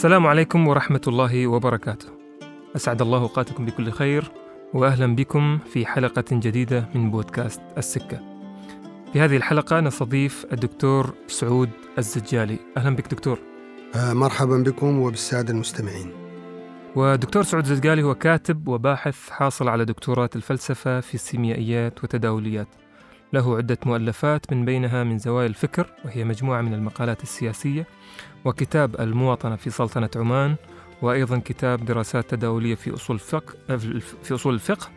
السلام عليكم ورحمة الله وبركاته. أسعد الله أوقاتكم بكل خير وأهلا بكم في حلقة جديدة من بودكاست السكة. في هذه الحلقة نستضيف الدكتور سعود الزجالي. أهلا بك دكتور. آه، مرحبا بكم وبالسادة المستمعين. ودكتور سعود الزجالي هو كاتب وباحث حاصل على دكتوراه الفلسفة في السيميائيات وتداوليات. له عدة مؤلفات من بينها من زوايا الفكر وهي مجموعة من المقالات السياسية وكتاب المواطنة في سلطنة عمان وأيضا كتاب دراسات تداولية في أصول الفقه في أصول الفقه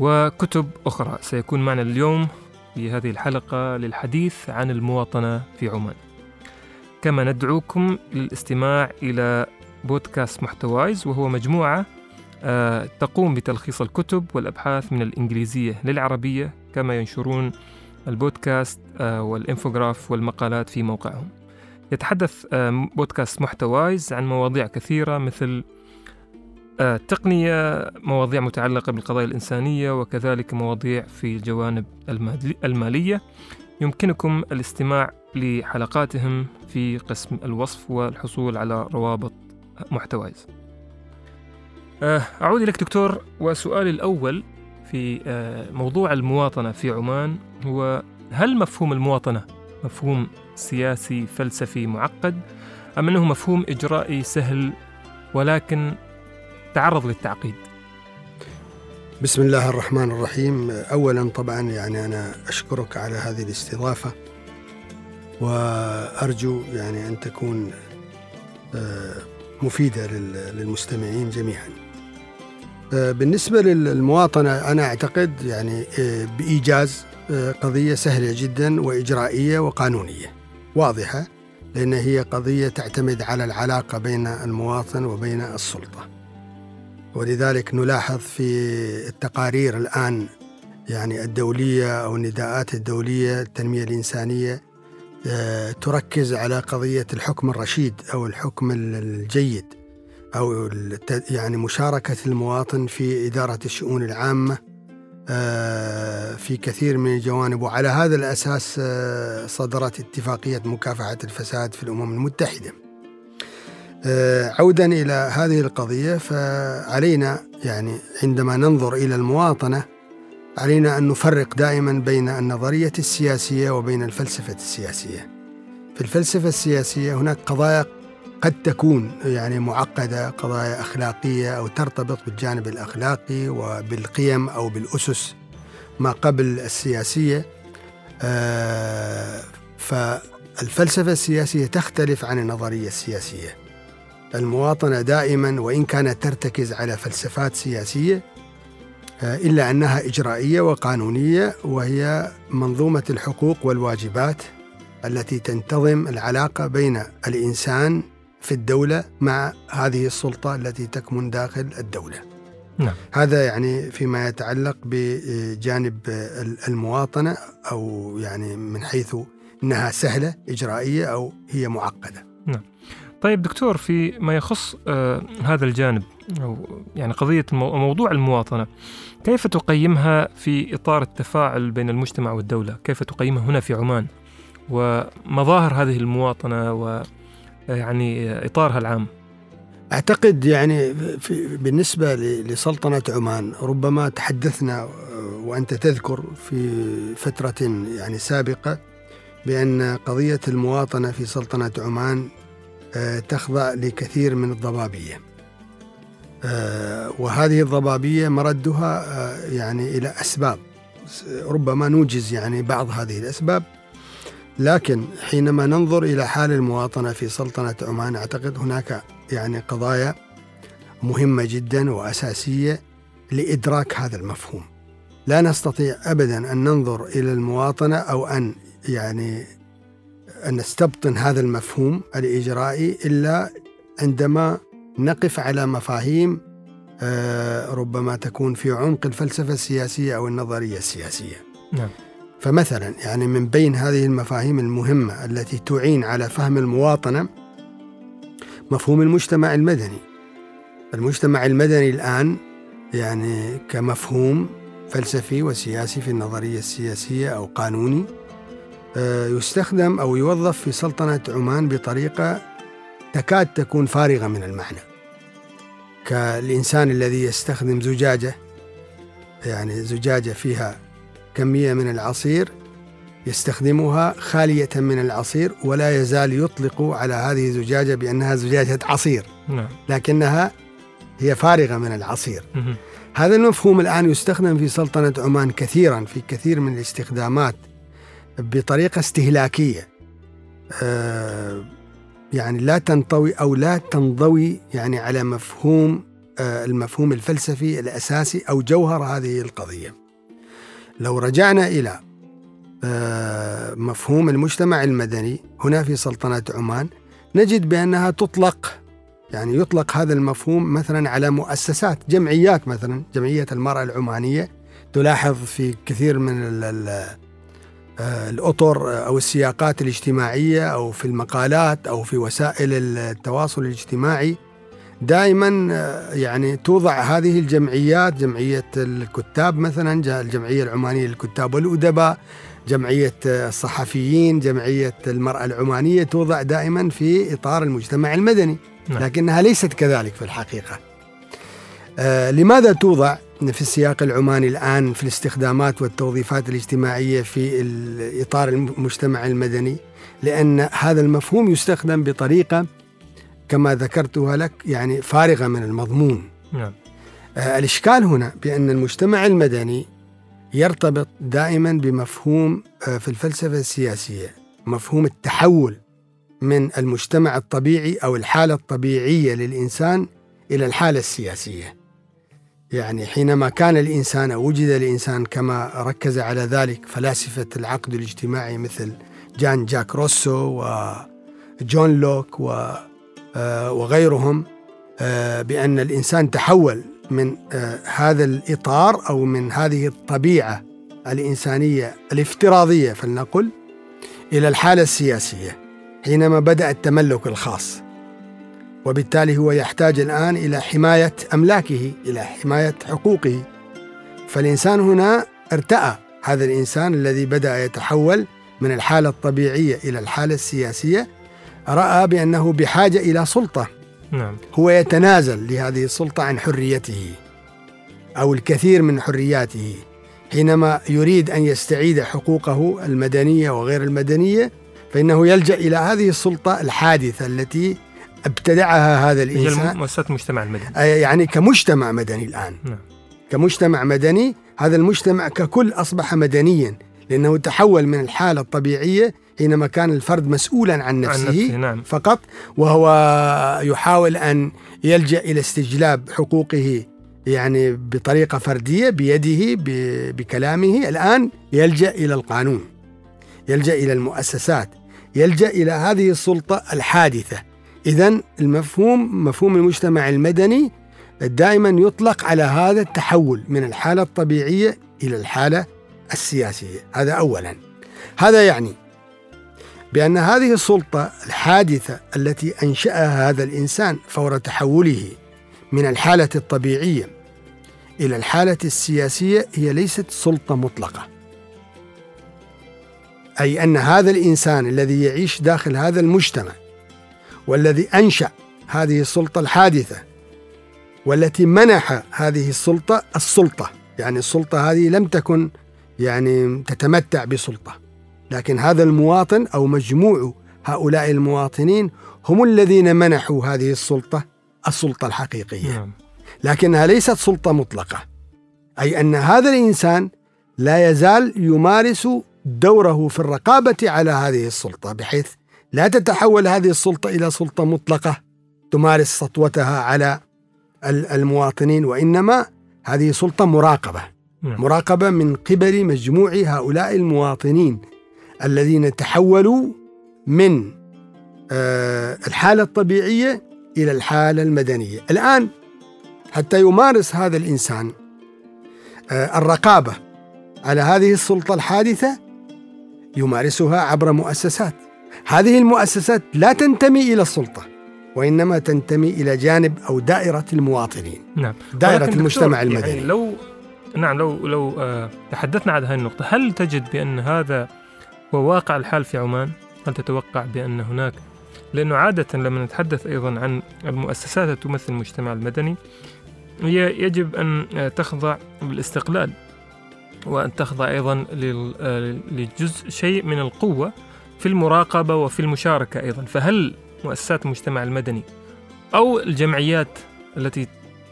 وكتب أخرى. سيكون معنا اليوم في هذه الحلقة للحديث عن المواطنة في عمان. كما ندعوكم للاستماع إلى بودكاست محتوايز وهو مجموعة تقوم بتلخيص الكتب والأبحاث من الإنجليزية للعربية كما ينشرون البودكاست آه، والإنفوغراف والمقالات في موقعهم. يتحدث آه، بودكاست محتوايز عن مواضيع كثيرة مثل التقنية مواضيع متعلقة بالقضايا الإنسانية وكذلك مواضيع في الجوانب المالية. يمكنكم الاستماع لحلقاتهم في قسم الوصف والحصول على روابط محتوايز. آه، أعود إليك دكتور وسؤالي الأول في آه، موضوع المواطنة في عمان هو هل مفهوم المواطنة مفهوم سياسي فلسفي معقد أم أنه مفهوم إجرائي سهل ولكن تعرض للتعقيد؟ بسم الله الرحمن الرحيم. أولا طبعا يعني أنا أشكرك على هذه الاستضافة وأرجو يعني أن تكون آه، مفيدة للمستمعين جميعا. آه، بالنسبة للمواطنة أنا أعتقد يعني آه، بإيجاز آه، قضية سهلة جدا وإجرائية وقانونية. واضحة لأن هي قضية تعتمد على العلاقة بين المواطن وبين السلطة. ولذلك نلاحظ في التقارير الآن يعني الدولية أو النداءات الدولية التنمية الإنسانية تركز على قضية الحكم الرشيد أو الحكم الجيد أو يعني مشاركة المواطن في إدارة الشؤون العامة آه، في كثير من الجوانب. وعلى هذا الأساس آه، صدرت اتفاقية مكافحة الفساد في الأمم المتحدة. آه، عودا إلى هذه القضية فعلينا يعني عندما ننظر إلى المواطنة علينا أن نفرق دائما بين النظرية السياسية وبين الفلسفة السياسية. في الفلسفة السياسية هناك قضايا قد تكون يعني معقدة قضايا أخلاقية أو ترتبط بالجانب الأخلاقي وبالقيم أو بالأسس. ما قبل السياسية آه، فالفلسفة السياسية تختلف عن النظرية السياسية. المواطنة دائما وإن كانت ترتكز على فلسفات سياسية إلا أنها إجرائية وقانونية وهي منظومة الحقوق والواجبات التي تنتظم العلاقة بين الإنسان في الدولة مع هذه السلطة التي تكمن داخل الدولة نعم. هذا يعني فيما يتعلق بجانب المواطنة أو يعني من حيث أنها سهلة إجرائية أو هي معقدة. طيب دكتور في ما يخص آه هذا الجانب يعني قضية موضوع المواطنة كيف تقيمها في إطار التفاعل بين المجتمع والدولة؟ كيف تقيمها هنا في عمان؟ ومظاهر هذه المواطنة و يعني إطارها العام. أعتقد يعني في بالنسبة لسلطنة عمان ربما تحدثنا وأنت تذكر في فترة يعني سابقة بأن قضية المواطنة في سلطنة عمان آه، تخضع لكثير من الضبابية. آه، وهذه الضبابية مردها آه، يعني إلى أسباب. ربما نوجز يعني بعض هذه الأسباب. لكن حينما ننظر إلى حال المواطنة في سلطنة عمان أعتقد هناك يعني قضايا مهمة جدا وأساسية لإدراك هذا المفهوم. لا نستطيع أبدا أن ننظر إلى المواطنة أو أن يعني نستبطن هذا المفهوم الإجرائي إلا عندما نقف على مفاهيم آه، ربما تكون في عمق الفلسفة السياسية أو النظرية السياسية نعم. فمثلا يعني من بين هذه المفاهيم المهمة التي تعين على فهم المواطنة مفهوم المجتمع المدني المجتمع المدني الآن يعني كمفهوم فلسفي وسياسي في النظرية السياسية أو قانوني يستخدم أو يوظف في سلطنة عمان بطريقة تكاد تكون فارغة من المعنى كالإنسان الذي يستخدم زجاجة يعني زجاجة فيها كمية من العصير يستخدمها خالية من العصير ولا يزال يطلق على هذه الزجاجة بأنها زجاجة عصير. نعم. لكنها هي فارغة من العصير. هذا المفهوم الآن يستخدم في سلطنة عمان كثيرا في كثير من الاستخدامات. بطريقة استهلاكية. آه، يعني لا تنطوي أو لا تنضوي يعني على مفهوم آه، المفهوم الفلسفي الأساسي أو جوهر هذه القضية. لو رجعنا إلى آه، مفهوم المجتمع المدني هنا في سلطنة عمان نجد بأنها تطلق يعني يطلق هذا المفهوم مثلا على مؤسسات جمعيات مثلا جمعية المرأة العمانية تلاحظ في كثير من ال ال آه، الأطر أو السياقات الاجتماعية أو في المقالات أو في وسائل التواصل الاجتماعي دائما آه، يعني توضع هذه الجمعيات جمعية الكتاب مثلا الجمعية العمانية للكتاب والأدباء جمعية آه، الصحفيين جمعية المرأة العمانية توضع دائما في إطار المجتمع المدني. نعم. لكنها ليست كذلك في الحقيقة. آه لماذا توضع؟ في السياق العماني الآن في الاستخدامات والتوظيفات الاجتماعية في إطار المجتمع المدني لأن هذا المفهوم يستخدم بطريقة كما ذكرتها لك يعني فارغة من المضمون. نعم. آه، الإشكال هنا بأن المجتمع المدني يرتبط دائما بمفهوم آه، في الفلسفة السياسية مفهوم التحول من المجتمع الطبيعي أو الحالة الطبيعية للإنسان إلى الحالة السياسية. يعني حينما كان الإنسان أو وجد الإنسان كما ركز على ذلك فلاسفة العقد الاجتماعي مثل جان جاك روسو وجون لوك و آه، وغيرهم آه، بأن الإنسان تحول من آه، هذا الإطار أو من هذه الطبيعة الإنسانية الافتراضية فلنقل إلى الحالة السياسية حينما بدأ التملك الخاص. وبالتالي هو يحتاج الآن إلى حماية أملاكه إلى حماية حقوقه. فالإنسان هنا ارتأى هذا الإنسان الذي بدأ يتحول من الحالة الطبيعية إلى الحالة السياسية رأى بأنه بحاجة إلى سلطة. نعم. هو يتنازل لهذه السلطة عن حريته أو الكثير من حرياته. حينما يريد أن يستعيد حقوقه المدنية وغير المدنية فإنه يلجأ إلى هذه السلطة الحادثة التي أبتدعها هذا هي الإنسان. مؤسسات المجتمع المدني. يعني كمجتمع مدني الآن. نعم. كمجتمع مدني هذا المجتمع ككل أصبح مدنيا لأنه تحول من الحالة الطبيعية حينما كان الفرد مسؤولا عن عن نفسه, نفسه نعم. فقط وهو يحاول أن يلجأ إلى استجلاب حقوقه يعني بطريقة فردية بيده بكلامه. الآن يلجأ إلى القانون يلجأ إلى المؤسسات يلجأ إلى هذه السلطة الحادثة. اذا المفهوم مفهوم المجتمع المدني دائما يطلق على هذا التحول من الحالة الطبيعية إلى الحالة السياسية. هذا اولا. هذا يعني بأن هذه السلطة الحادثة التي أنشأها هذا الإنسان فور تحوله من الحالة الطبيعية إلى الحالة السياسية هي ليست سلطة مطلقة. أي أن هذا الإنسان الذي يعيش داخل هذا المجتمع والذي أنشأ هذه السلطة الحادثة والتي منح هذه السلطة السلطة. يعني السلطة هذه لم تكن يعني تتمتع بسلطة. لكن هذا المواطن أو مجموع هؤلاء المواطنين هم الذين منحوا هذه السلطة السلطة الحقيقية، نعم. لكنها ليست سلطة مطلقة. أي أن هذا الإنسان لا يزال يمارس دوره في الرقابة على هذه السلطة بحيث لا تتحول هذه السلطة إلى سلطة مطلقة تمارس سطوتها على ال- المواطنين وإنما هذه سلطة مراقبة. نعم. مراقبة من قبل مجموع هؤلاء المواطنين الذين تحولوا من آه، الحالة الطبيعية إلى الحالة المدنية. الآن حتى يمارس هذا الإنسان آه، الرقابة على هذه السلطة الحادثة يمارسها عبر مؤسسات. هذه المؤسسات لا تنتمي إلى السلطة وإنما تنتمي إلى جانب أو دائرة المواطنين نعم. دائرة المجتمع دكتور، المدني يعني لو نعم لو لو آه، تحدثنا عن هذه النقطة هل تجد بأن هذا هو واقع الحال في عمان؟ هل تتوقع بأن هناك؟ لأنه عادة لما نتحدث أيضا عن المؤسسات التي تمثل المجتمع المدني هي يجب أن تخضع بالاستقلال وأن تخضع أيضا لجزء شيء من القوة في المراقبة وفي المشاركة أيضا. فهل مؤسسات المجتمع المدني أو الجمعيات التي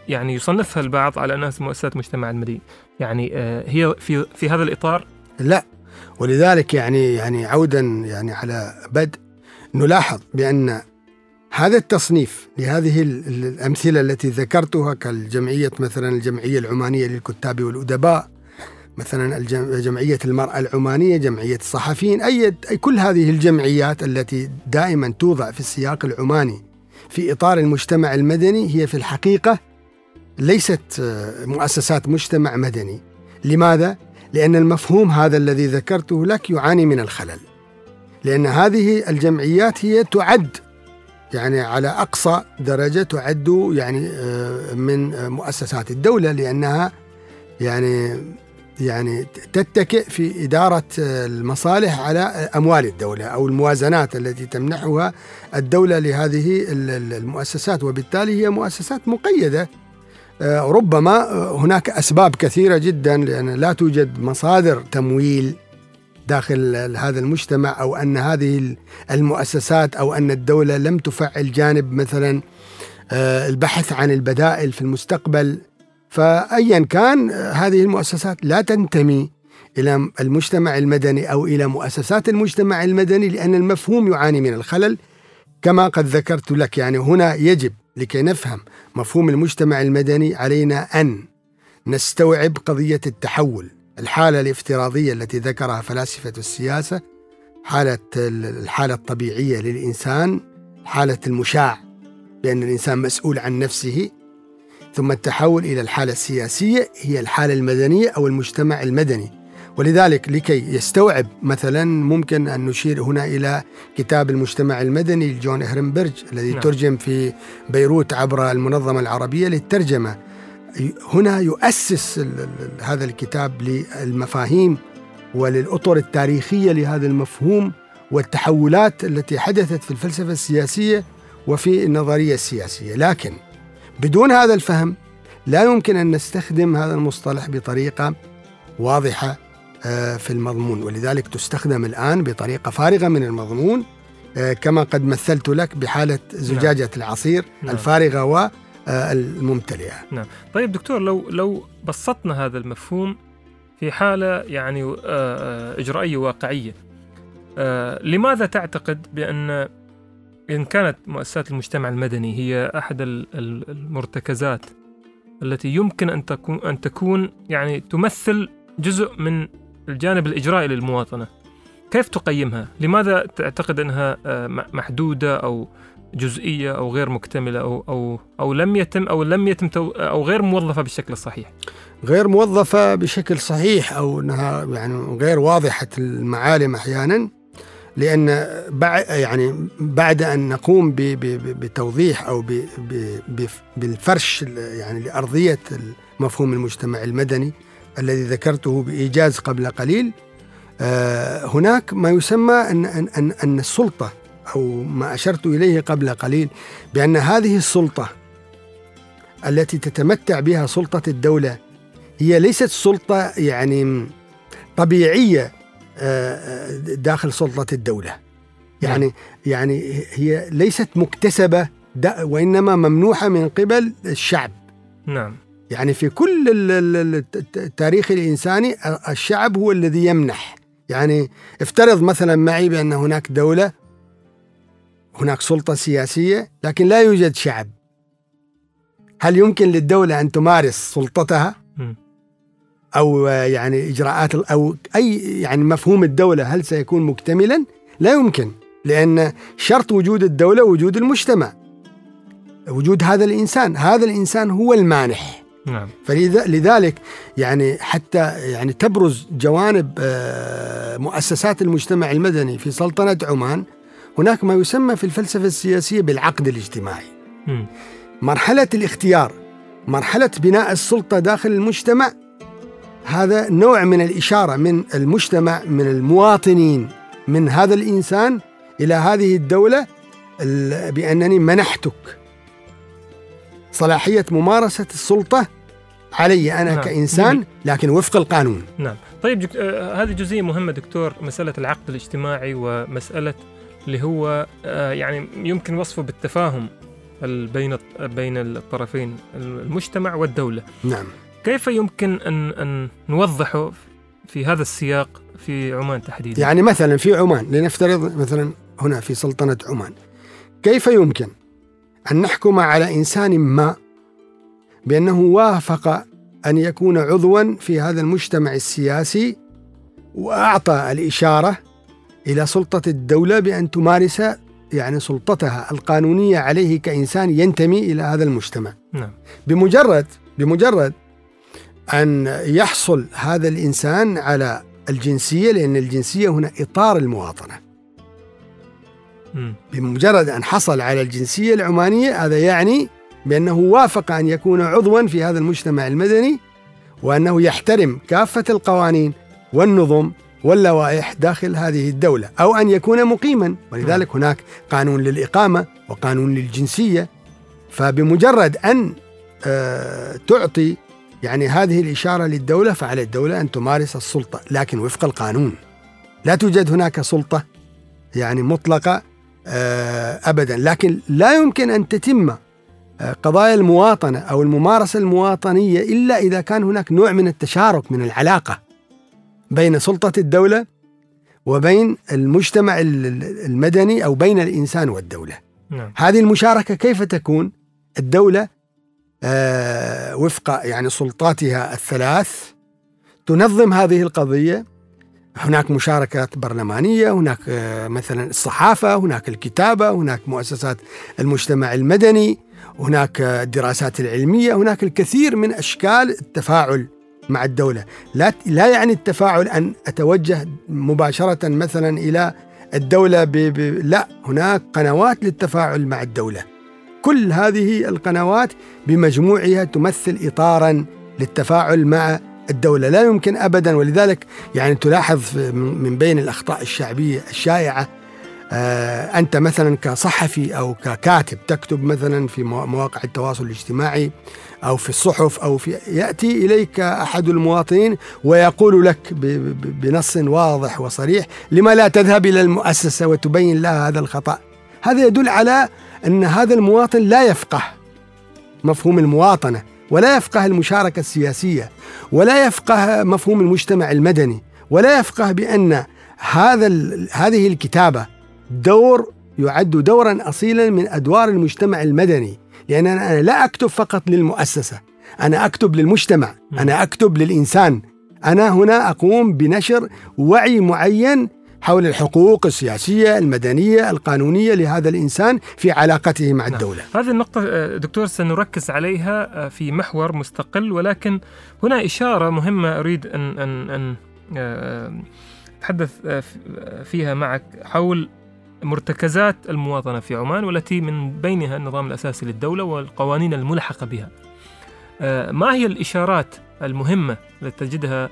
يعني يصنفها البعض على أنها مؤسسات المجتمع المدني يعني آه، هي في في هذا الإطار؟ لا. ولذلك يعني يعني عودا يعني على بدء نلاحظ بأن هذا التصنيف لهذه الأمثلة التي ذكرتها كالجمعية مثلا الجمعية العمانية للكتاب والأدباء مثلا جمعية المرأة العمانية جمعية الصحفيين أي كل هذه الجمعيات التي دائما توضع في السياق العماني في إطار المجتمع المدني هي في الحقيقة ليست آه، مؤسسات مجتمع مدني لماذا؟ لأن المفهوم هذا الذي ذكرته لك يعاني من الخلل لأن هذه الجمعيات هي تعد يعني على أقصى درجة تعد يعني آه، من مؤسسات الدولة لأنها يعني يعني تتكئ في إدارة المصالح على أموال الدولة أو الموازنات التي تمنحها الدولة لهذه المؤسسات. وبالتالي هي مؤسسات مقيدة. آه، ربما هناك أسباب كثيرة جدا لأن لا توجد مصادر تمويل داخل هذا المجتمع أو أن هذه المؤسسات أو أن الدولة لم تفعل جانب مثلا آه، البحث عن البدائل في المستقبل. فأيا كان هذه المؤسسات لا تنتمي إلى المجتمع المدني أو إلى مؤسسات المجتمع المدني لأن المفهوم يعاني من الخلل. كما قد ذكرت لك يعني هنا يجب لكي نفهم مفهوم المجتمع المدني علينا أن نستوعب قضية التحول الحالة الافتراضية التي ذكرها فلاسفة السياسة حالة الحالة الطبيعية للإنسان حالة المشاع بأن الإنسان مسؤول عن نفسه. ثم التحول إلى الحالة السياسية هي الحالة المدنية أو المجتمع المدني. ولذلك لكي يستوعب مثلا ممكن أن نشير هنا إلى كتاب المجتمع المدني لجون إهرنبرج الذي نعم. ترجم في بيروت عبر المنظمة العربية للترجمة. هنا يؤسس هذا الكتاب للمفاهيم وللأطر التاريخية لهذا المفهوم والتحولات التي حدثت في الفلسفة السياسية وفي النظرية السياسية. لكن بدون هذا الفهم لا يمكن أن نستخدم هذا المصطلح بطريقة واضحة آه، في المضمون ولذلك تستخدم الآن بطريقة فارغة من المضمون آه، كما قد مثلت لك بحالة زجاجة نعم. العصير نعم. الفارغة والممتلئه. نعم، طيب دكتور لو لو بسطنا هذا المفهوم في حالة يعني آه، إجرائية واقعية لماذا تعتقد بأن إن كانت مؤسسات المجتمع المدني هي أحد المرتكزات التي يمكن أن تكون أن تكون يعني تمثل جزء من الجانب الإجرائي للمواطنة كيف تقيمها؟ لماذا تعتقد أنها آه، محدودة أو جزئية أو غير مكتملة أو أو أو لم يتم أو لم يتم أو غير موظفة بالشكل الصحيح؟ غير موظفة بشكل صحيح أو أنها يعني غير واضحة المعالم أحيانا لأن بعد يعني بعد أن نقوم بتوضيح أو بالفرش يعني لأرضية مفهوم المجتمع المدني الذي ذكرته بإيجاز قبل قليل آه، هناك ما يسمى أن أن أن السلطة أو ما أشرت إليه قبل قليل بأن هذه السلطة التي تتمتع بها سلطة الدولة هي ليست سلطة يعني طبيعية داخل سلطة الدولة يعني. يعني هي ليست مكتسبة وإنما ممنوحة من قبل الشعب نعم يعني في كل التاريخ الإنساني الشعب هو الذي يمنح يعني افترض مثلا معي بأن هناك دولة هناك سلطة سياسية لكن لا يوجد شعب هل يمكن للدولة أن تمارس سلطتها؟ أو يعني إجراءات أو أي يعني مفهوم الدولة هل سيكون مكتملا؟ لا يمكن لأن شرط وجود الدولة وجود المجتمع وجود هذا الإنسان، هذا الإنسان هو المانح نعم فلذلك يعني حتى يعني تبرز جوانب آه، مؤسسات المجتمع المدني في سلطنة عمان هناك ما يسمى في الفلسفة السياسية بالعقد الاجتماعي. م. مرحلة الاختيار مرحلة بناء السلطة داخل المجتمع هذا نوع من الإشارة من المجتمع من المواطنين من هذا الإنسان إلى هذه الدولة بأنني منحتك. صلاحية ممارسة السلطة علي أنا نعم. كإنسان لكن وفق القانون. نعم. طيب جك... آه هذه جزئية مهمة دكتور مسألة العقد الاجتماعي ومسألة اللي هو آه يعني يمكن وصفه بالتفاهم بين بين الطرفين المجتمع والدولة. نعم. كيف يمكن أن أن نوضحه في هذا السياق في عمان تحديدا؟ يعني مثلا في عمان لنفترض مثلا هنا في سلطنة عمان. كيف يمكن أن نحكم على إنسان ما بأنه وافق أن يكون عضوا في هذا المجتمع السياسي وأعطى الإشارة إلى سلطة الدولة بأن تمارس يعني سلطتها القانونية عليه كإنسان ينتمي إلى هذا المجتمع؟ نعم. بمجرد بمجرد أن يحصل هذا الإنسان على الجنسية لأن الجنسية هنا إطار المواطنة. بمجرد أن حصل على الجنسية العمانية هذا يعني بأنه وافق أن يكون عضوا في هذا المجتمع المدني وأنه يحترم كافة القوانين والنظم واللوائح داخل هذه الدولة أو أن يكون مقيما. ولذلك نعم. هناك قانون للإقامة وقانون للجنسية. فبمجرد أن آه، تعطي يعني هذه الإشارة للدولة فعلى الدولة أن تمارس السلطة. لكن وفق القانون لا توجد هناك سلطة يعني مطلقة آه، أبدا. لكن لا يمكن أن تتم آه، قضايا المواطنة أو الممارسة المواطنية إلا إذا كان هناك نوع من التشارك من العلاقة بين سلطة الدولة وبين المجتمع المدني أو بين الإنسان والدولة. نعم. هذه المشاركة كيف تكون؟ الدولة وفق يعني سلطاتها الثلاث تنظم هذه القضية. هناك مشاركات برلمانية هناك آه مثلا الصحافة هناك الكتابة هناك مؤسسات المجتمع المدني هناك الدراسات العلمية هناك الكثير من أشكال التفاعل مع الدولة. لا لا يعني التفاعل أن أتوجه مباشرة مثلا إلى الدولة ب... ب... لا هناك قنوات للتفاعل مع الدولة. كل هذه القنوات بمجموعها تمثل إطارا للتفاعل مع الدولة. لا يمكن أبدا ولذلك يعني تلاحظ من بين الأخطاء الشعبية الشائعة آه، أنت مثلا كصحفي أو ككاتب تكتب مثلا في مواقع التواصل الاجتماعي أو في الصحف أو في يأتي إليك أحد المواطنين ويقول لك بنص واضح وصريح لما لا تذهب إلى المؤسسة وتبين لها هذا الخطأ؟ هذا يدل على أن هذا المواطن لا يفقه مفهوم المواطنة ولا يفقه المشاركة السياسية ولا يفقه مفهوم المجتمع المدني ولا يفقه بأن هذا هذه الكتابة دور يعد دورا أصيلا من أدوار المجتمع المدني. لأن أنا لا أكتب فقط للمؤسسة أنا أكتب للمجتمع أنا أكتب للإنسان. أنا هنا أقوم بنشر وعي معين حول الحقوق السياسية المدنية القانونية لهذا الإنسان في علاقته مع نعم. الدولة. هذه النقطة آه، دكتور سنركز عليها آه، في محور مستقل ولكن هنا إشارة مهمة أريد أن أن أن آه، أتحدث فيها معك حول مرتكزات المواطنة في عمان والتي من بينها النظام الأساسي للدولة والقوانين الملحقة بها ما هي الإشارات المهمة التي تجدها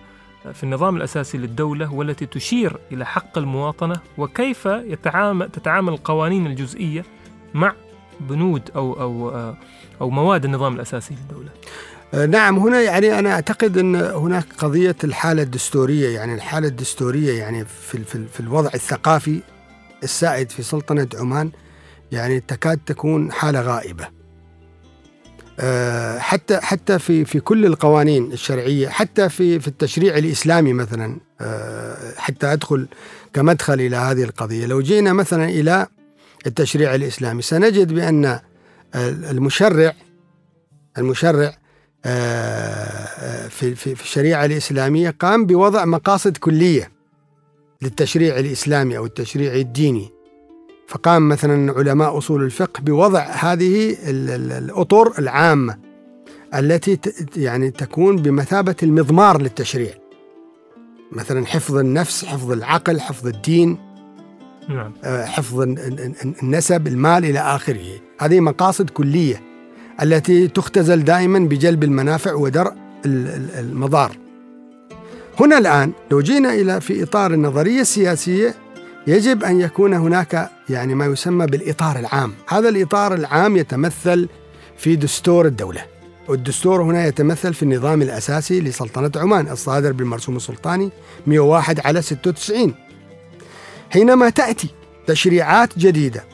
في النظام الأساسي للدولة والتي تشير إلى حق المواطنة وكيف يتعامل تتعامل القوانين الجزئية مع بنود أو أو أو مواد النظام الأساسي للدولة؟ آه، نعم هنا يعني أنا أعتقد أن هناك قضية الحالة الدستورية يعني الحالة الدستورية يعني في, في, في الوضع الثقافي السائد في سلطنة عمان يعني تكاد تكون حالة غائبة. آه، حتى حتى في في كل القوانين الشرعية حتى في في التشريع الإسلامي مثلا آه، حتى أدخل كمدخل إلى هذه القضية. لو جينا مثلا إلى التشريع الإسلامي سنجد بأن المشرع المشرع آه، في في الشريعة الإسلامية قام بوضع مقاصد كلية للتشريع الإسلامي أو التشريع الديني. فقام مثلا علماء أصول الفقه بوضع هذه الأطر العامة التي يعني تكون بمثابة المضمار للتشريع. مثلا حفظ النفس حفظ العقل حفظ الدين نعم. آه، حفظ النسب المال إلى آخره. هذه مقاصد كلية التي تختزل دائما بجلب المنافع ودرء المضار. هنا الآن لو جينا إلى في إطار النظرية السياسية يجب أن يكون هناك يعني ما يسمى بالإطار العام، هذا الإطار العام يتمثل في دستور الدولة. والدستور هنا يتمثل في النظام الأساسي لسلطنة عمان الصادر بالمرسوم السلطاني 101 على 96. حينما تأتي تشريعات جديدة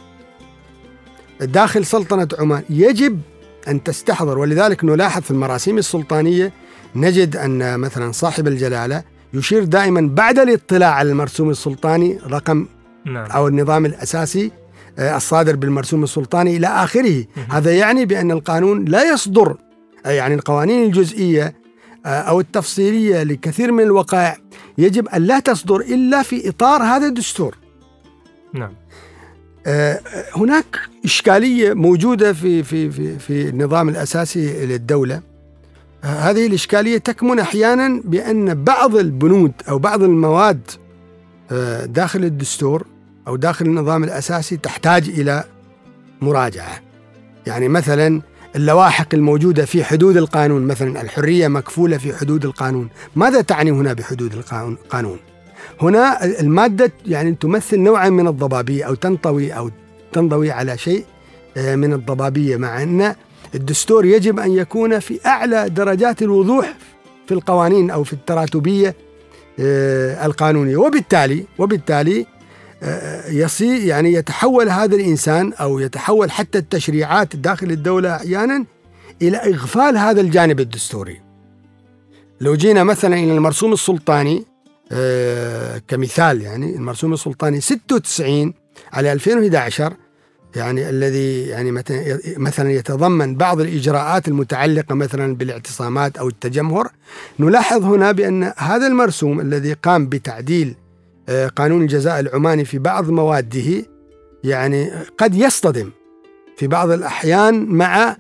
داخل سلطنة عمان يجب أن تستحضر ولذلك نلاحظ في المراسيم السلطانية نجد أن مثلا صاحب الجلالة يشير دائما بعد الاطلاع على المرسوم السلطاني رقم نعم. أو النظام الأساسي آه، الصادر بالمرسوم السلطاني إلى آخره، هذا يعني بأن القانون لا يصدر يعني القوانين الجزئية آه، أو التفصيلية لكثير من الوقائع يجب أن لا تصدر إلا في إطار هذا الدستور. نعم. آه، هناك إشكالية موجودة في في في في النظام الأساسي للدولة هذه الإشكالية تكمن أحيانا بأن بعض البنود أو بعض المواد آه، داخل الدستور أو داخل النظام الأساسي تحتاج إلى مراجعة. يعني مثلا اللواحق الموجودة في حدود القانون مثلا الحرية مكفولة في حدود القانون. ماذا تعني هنا بحدود القانون؟ هنا المادة يعني تمثل نوعا من الضبابية أو تنطوي أو تنضوي على شيء آه، من الضبابية مع أن الدستور يجب أن يكون في أعلى درجات الوضوح في القوانين أو في التراتبية آه، القانونية وبالتالي وبالتالي آه، يصير يعني يتحول هذا الإنسان أو يتحول حتى التشريعات داخل الدولة أحيانا إلى إغفال هذا الجانب الدستوري. لو جينا مثلا إلى المرسوم السلطاني آه، كمثال يعني المرسوم السلطاني 96 على 2011 يعني الذي يعني مثلا يتضمن بعض الإجراءات المتعلقة مثلا بالاعتصامات أو التجمهر نلاحظ هنا بأن هذا المرسوم الذي قام بتعديل آه، قانون الجزاء العماني في بعض مواده يعني قد يصطدم في بعض الأحيان مع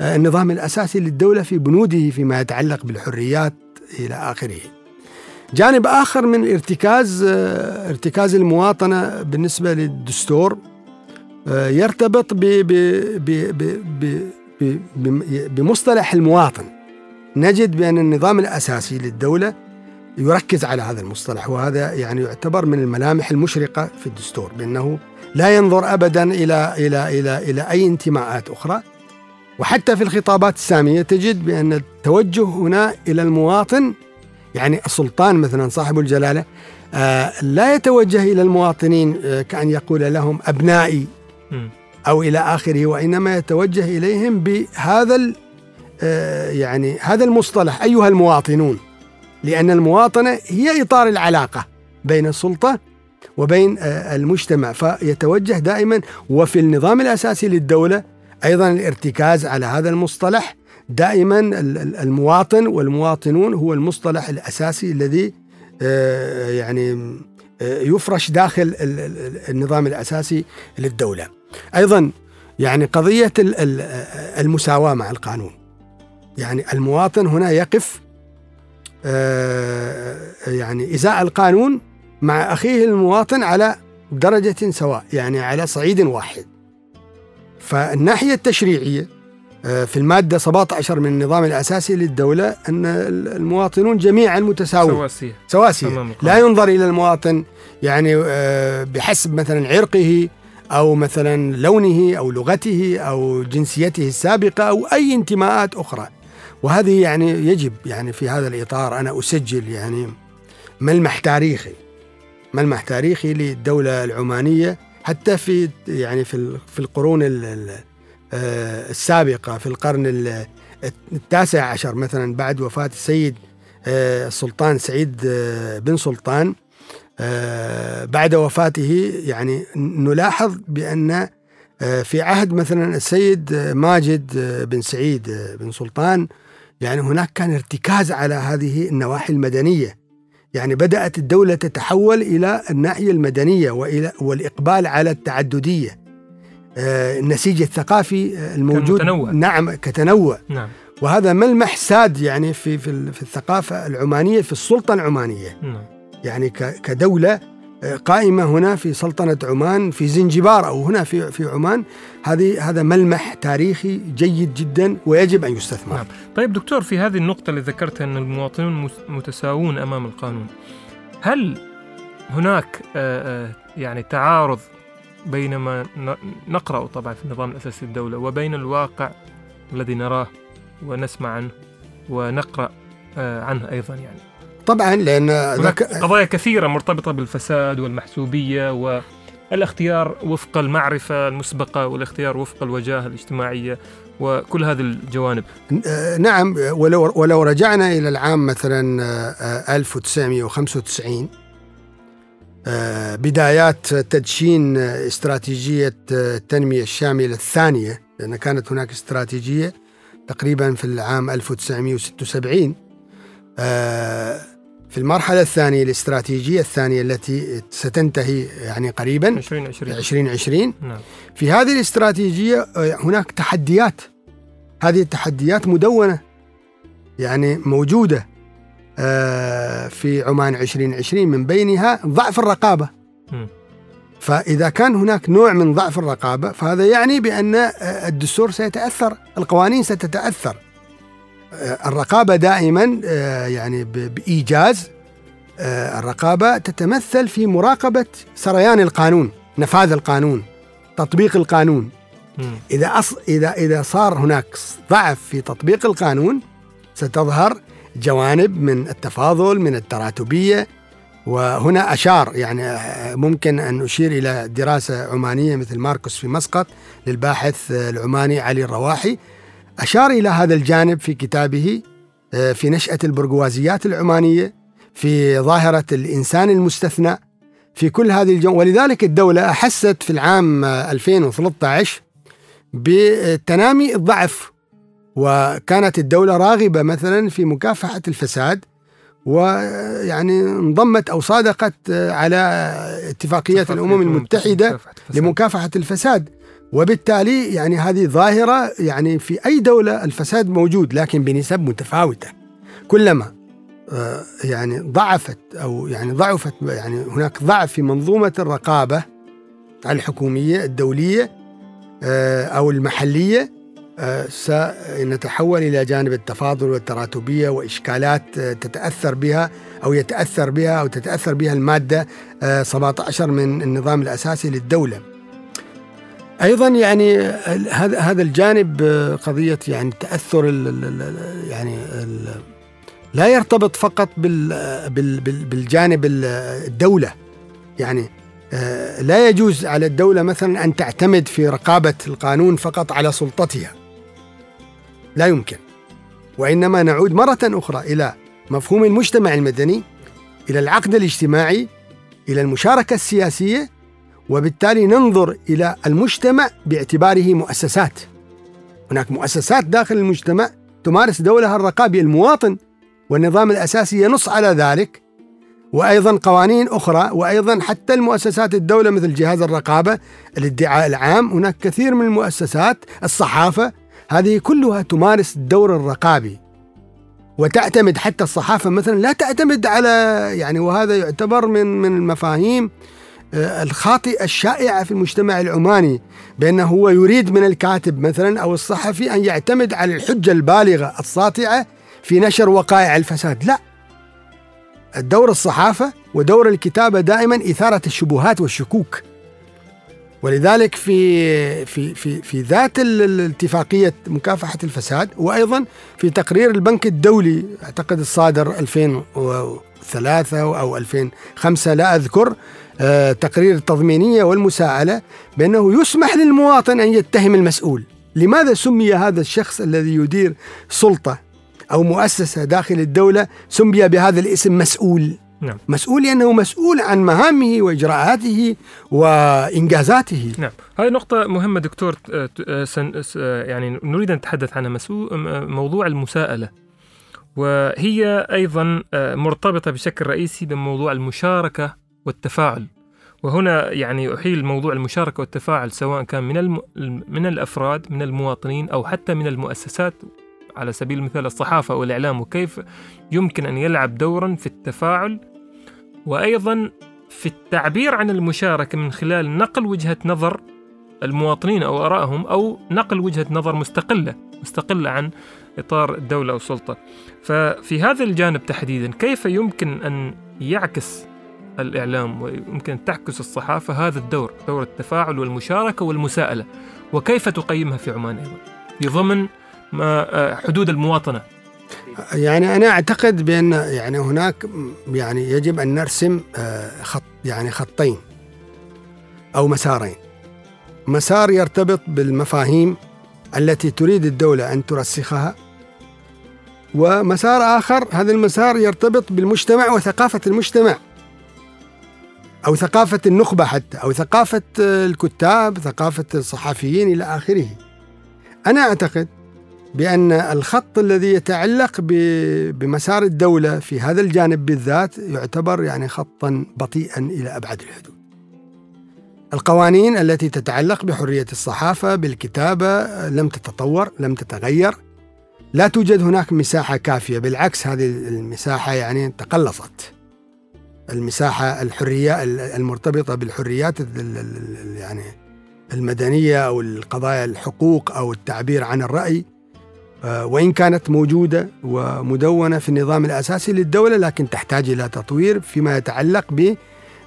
آه، النظام الأساسي للدولة في بنوده فيما يتعلق بالحريات إلى آخره. جانب آخر من الارتكاز آه، ارتكاز المواطنة بالنسبة للدستور يرتبط ب ب ب ب ب بمصطلح المواطن. نجد بأن النظام الأساسي للدولة يركز على هذا المصطلح وهذا يعني يعتبر من الملامح المشرقة في الدستور بأنه لا ينظر أبدا إلى إلى إلى إلى أي انتماءات أخرى. وحتى في الخطابات السامية تجد بأن التوجه هنا إلى المواطن يعني السلطان مثلا صاحب الجلالة آه لا يتوجه إلى المواطنين آه كأن يقول لهم أبنائي. أو إلى آخره وإنما يتوجه إليهم بهذا آه، يعني هذا المصطلح أيها المواطنون لأن المواطنة هي إطار العلاقة بين السلطة وبين آه، المجتمع فيتوجه دائما وفي النظام الأساسي للدولة أيضا الارتكاز على هذا المصطلح. دائما المواطن والمواطنون هو المصطلح الأساسي الذي آه، يعني يفرش داخل النظام الأساسي للدولة. أيضا يعني قضية المساواة مع القانون. يعني المواطن هنا يقف آه، يعني إزاء القانون مع أخيه المواطن على درجة سواء يعني على صعيد واحد. فالناحية التشريعية آه، في المادة 17 من النظام الأساسي للدولة أن المواطنون جميعا متساوون سواسية. سواسية. لا ينظر إلى المواطن يعني آه، بحسب مثلا عرقه أو مثلا لونه أو لغته أو جنسيته السابقة أو أي انتماءات أخرى. وهذه يعني يجب يعني في هذا الإطار أنا أسجل يعني ملمح تاريخي ملمح تاريخي للدولة العمانية حتى في يعني في في القرون آه، السابقة في القرن التاسع عشر مثلا بعد وفاة السيد آه، السلطان سعيد آه، بن سلطان. بعد وفاته يعني نلاحظ بأن آه، في عهد مثلا السيد ماجد آه، بن سعيد بن سلطان يعني هناك كان ارتكاز على هذه النواحي المدنية يعني بدأت الدولة تتحول إلى الناحية المدنية وإلى والإقبال على التعددية النسيج الثقافي الموجود كمتنوع. نعم كتنوع نعم. وهذا ملمح ساد يعني في في, في الثقافة العمانية في السلطة العمانية نعم. يعني كدولة آه، قائمة هنا في سلطنة عمان في زنجبار أو هنا في في عمان. هذه هذا ملمح تاريخي جيد جدا ويجب أن يستثمر. نعم. طيب دكتور في هذه النقطة اللي ذكرتها أن المواطنون متساوون أمام القانون هل هناك آه، آه، يعني تعارض بين ما نقرأ طبعا في النظام الأساسي للدولة وبين الواقع الذي نراه ونسمع عنه ونقرأ عنه أيضا يعني؟ طبعا لأن هناك قضايا كثيرة مرتبطة بالفساد والمحسوبية والاختيار وفق المعرفة المسبقة والاختيار وفق الوجاهة الاجتماعية وكل هذه الجوانب. آه، نعم ولو, ولو رجعنا إلى العام مثلا 1995 آه، بدايات تدشين استراتيجية التنمية الشاملة الثانية لأن كانت هناك استراتيجية تقريبا في العام 1976 آه، في المرحلة الثانية الاستراتيجية الثانية التي ستنتهي يعني قريبا 2020 2020 نعم. في هذه الاستراتيجية آه، هناك تحديات. هذه التحديات مدونة يعني موجودة آه، في عمان 2020 من بينها ضعف الرقابة. م. فإذا كان هناك نوع من ضعف الرقابة فهذا يعني بأن الدستور سيتأثر القوانين ستتأثر. الرقابة دائما آه، يعني بإيجاز آه، الرقابة تتمثل في مراقبة سريان القانون نفاذ القانون تطبيق القانون. إذا أص... إذا إذا صار هناك ضعف في تطبيق القانون ستظهر جوانب من التفاضل من التراتبية. وهنا أشار يعني آه، ممكن أن أشير إلى دراسة عمانية مثل ماركوس في مسقط للباحث العماني علي الرواحي. أشار إلى هذا الجانب في كتابه آه، في نشأة البرجوازيات العمانية في ظاهرة الإنسان المستثنى في كل هذه الجو ولذلك الدولة أحست في العام 2013 بتنامي الضعف وكانت الدولة راغبة مثلا في مكافحة الفساد ويعني انضمت أو صادقت على اتفاقية الأمم المتحدة لمكافحة الفساد. وبالتالي يعني هذه ظاهرة يعني في أي دولة الفساد موجود لكن بنسب متفاوتة. كلما آه، يعني ضعفت أو يعني ضعفت يعني هناك ضعف في منظومة الرقابة الحكومية الدولية آه، أو المحلية آه، سنتحول إلى جانب التفاضل والتراتبية وإشكالات تتأثر بها أو يتأثر بها أو تتأثر بها المادة 17 من النظام الأساسي للدولة. أيضا يعني هذا هذا الجانب آه، قضية يعني تأثر ال يعني ال لا يرتبط فقط بال بالجانب الدولة. يعني آه، لا يجوز على الدولة مثلا أن تعتمد في رقابة القانون فقط على سلطتها. لا يمكن. وإنما نعود مرة أخرى إلى مفهوم المجتمع المدني إلى العقد الاجتماعي إلى المشاركة السياسية وبالتالي ننظر إلى المجتمع باعتباره مؤسسات. هناك مؤسسات داخل المجتمع تمارس دورها الرقابي المواطن والنظام الأساسي ينص على ذلك وأيضا قوانين أخرى وأيضا حتى المؤسسات الدولة مثل جهاز الرقابة الادعاء العام. هناك كثير من المؤسسات الصحافة هذه كلها تمارس الدور الرقابي. وتعتمد حتى الصحافة مثلا لا تعتمد على يعني وهذا يعتبر من من المفاهيم الخاطئة الشائعة في المجتمع العماني بأنه هو يريد من الكاتب مثلا أو الصحفي أن يعتمد على الحجة البالغة الساطعة في نشر وقائع الفساد. لا الدور الصحافة ودور الكتابة دائما إثارة الشبهات والشكوك. ولذلك في في في في ذات الاتفاقية مكافحة الفساد وأيضا في تقرير البنك الدولي أعتقد الصادر 2003 أو 2005 لا أذكر آه، تقرير التضمينية والمساءلة بأنه يسمح للمواطن أن يتهم المسؤول. لماذا سمي هذا الشخص الذي يدير سلطة أو مؤسسة داخل الدولة سمي بهذا الاسم مسؤول؟ نعم. مسؤول لأنه مسؤول عن مهامه وإجراءاته وإنجازاته. نعم. هذه نقطة مهمة دكتور آه، آه، يعني نريد أن نتحدث عنها موضوع المساءلة. وهي أيضا مرتبطة بشكل رئيسي بموضوع المشاركة والتفاعل. وهنا يعني أحيل موضوع المشاركة والتفاعل سواء كان من الم... من الأفراد من المواطنين أو حتى من المؤسسات. على سبيل المثال الصحافة والإعلام وكيف يمكن أن يلعب دورا في التفاعل. وأيضا في التعبير عن المشاركة من خلال نقل وجهة نظر المواطنين أو آرائهم أو نقل وجهة نظر مستقلة مستقلة عن إطار الدولة أو السلطة. ففي هذا الجانب تحديدا كيف يمكن أن يعكس الإعلام ويمكن تعكس الصحافة هذا الدور دور التفاعل والمشاركة والمساءلة. وكيف تقيمها في عمان أيضا؟ في ضمن ما آه، حدود المواطنة. يعني أنا أعتقد بأن يعني هناك يعني يجب أن نرسم آه، خط يعني خطين أو مسارين. مسار يرتبط بالمفاهيم التي تريد الدولة أن ترسخها ومسار آخر هذا المسار يرتبط بالمجتمع وثقافة المجتمع. أو ثقافة النخبة حتى أو ثقافة الكتاب ثقافة الصحفيين إلى آخره. أنا أعتقد بأن الخط الذي يتعلق بمسار الدولة في هذا الجانب بالذات يعتبر يعني خطا بطيئا إلى أبعد الحدود. القوانين التي تتعلق بحرية الصحافة بالكتابة لم تتطور لم تتغير. لا توجد هناك مساحة كافية بالعكس هذه المساحة يعني تقلصت. المساحة الحرية المرتبطة بالحريات يعني المدنية أو القضايا الحقوق أو التعبير عن الرأي آه، وإن كانت موجودة ومدونة في النظام الأساسي للدولة لكن تحتاج إلى تطوير فيما يتعلق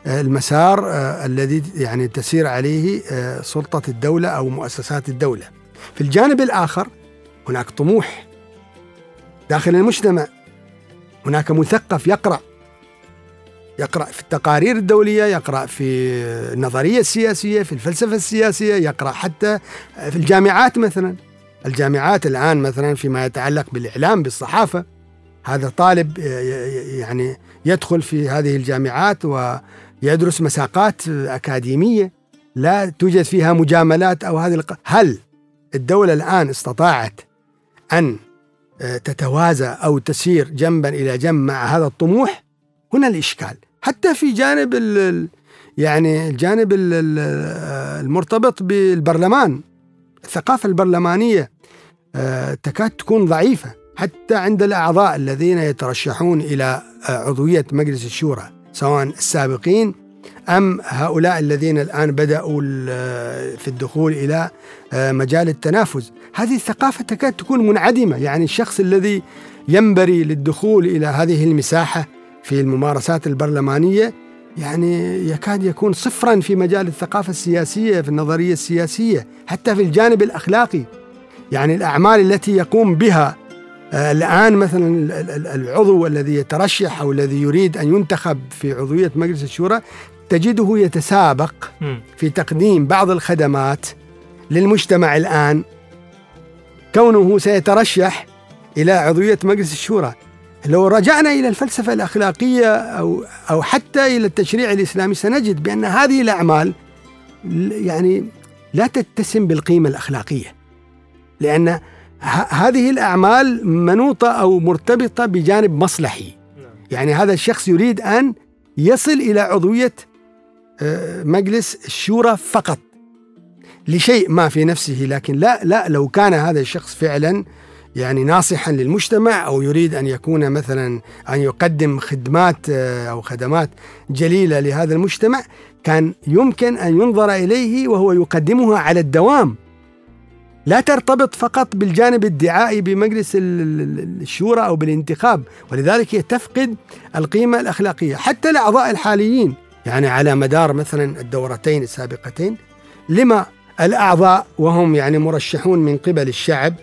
بالمسار آه، الذي يعني تسير عليه آه، سلطة الدولة أو مؤسسات الدولة. في الجانب الآخر هناك طموح داخل المجتمع. هناك مثقف يقرأ. يقرأ في التقارير الدولية يقرأ في النظرية السياسية في الفلسفة السياسية يقرأ حتى في الجامعات مثلا. الجامعات الآن مثلا فيما يتعلق بالإعلام بالصحافة هذا طالب يعني يدخل في هذه الجامعات ويدرس مساقات أكاديمية. لا توجد فيها مجاملات أو هذه الق... هل الدولة الآن استطاعت أن تتوازى أو تسير جنبا إلى جنب مع هذا الطموح؟ هنا الإشكال. حتى في جانب ال يعني الجانب المرتبط بالبرلمان الثقافة البرلمانية آه، تكاد تكون ضعيفة حتى عند الأعضاء الذين يترشحون إلى عضوية مجلس الشورى سواء السابقين أم هؤلاء الذين الآن بدأوا في الدخول إلى آه، مجال التنافس. هذه الثقافة تكاد تكون منعدمة يعني الشخص الذي ينبري للدخول إلى هذه المساحة في الممارسات البرلمانية يعني يكاد يكون صفرا في مجال الثقافة السياسية في النظرية السياسية حتى في الجانب الأخلاقي. يعني الأعمال التي يقوم بها آه، الآن مثلا العضو الذي يترشح أو الذي يريد أن ينتخب في عضوية مجلس الشورى تجده يتسابق في تقديم بعض الخدمات للمجتمع الآن. كونه سيترشح إلى عضوية مجلس الشورى. لو رجعنا إلى الفلسفة الأخلاقية أو أو حتى إلى التشريع الإسلامي سنجد بأن هذه الأعمال يعني لا تتسم بالقيمة الأخلاقية. لأن هذه الأعمال منوطة أو مرتبطة بجانب مصلحي. نعم. يعني هذا الشخص يريد أن يصل إلى عضوية آه، مجلس الشورى فقط. لشيء ما في نفسه لكن لا لا لو كان هذا الشخص فعلا يعني ناصحا للمجتمع أو يريد أن يكون مثلا أن يقدم خدمات آه، أو خدمات جليلة لهذا المجتمع كان يمكن أن ينظر إليه وهو يقدمها على الدوام. لا ترتبط فقط بالجانب الدعائي بمجلس الشورى أو بالانتخاب ولذلك هي تفقد القيمة الأخلاقية حتى الاعضاء الحاليين. يعني على مدار مثلا الدورتين السابقتين لما الأعضاء وهم يعني مرشحون من قبل الشعب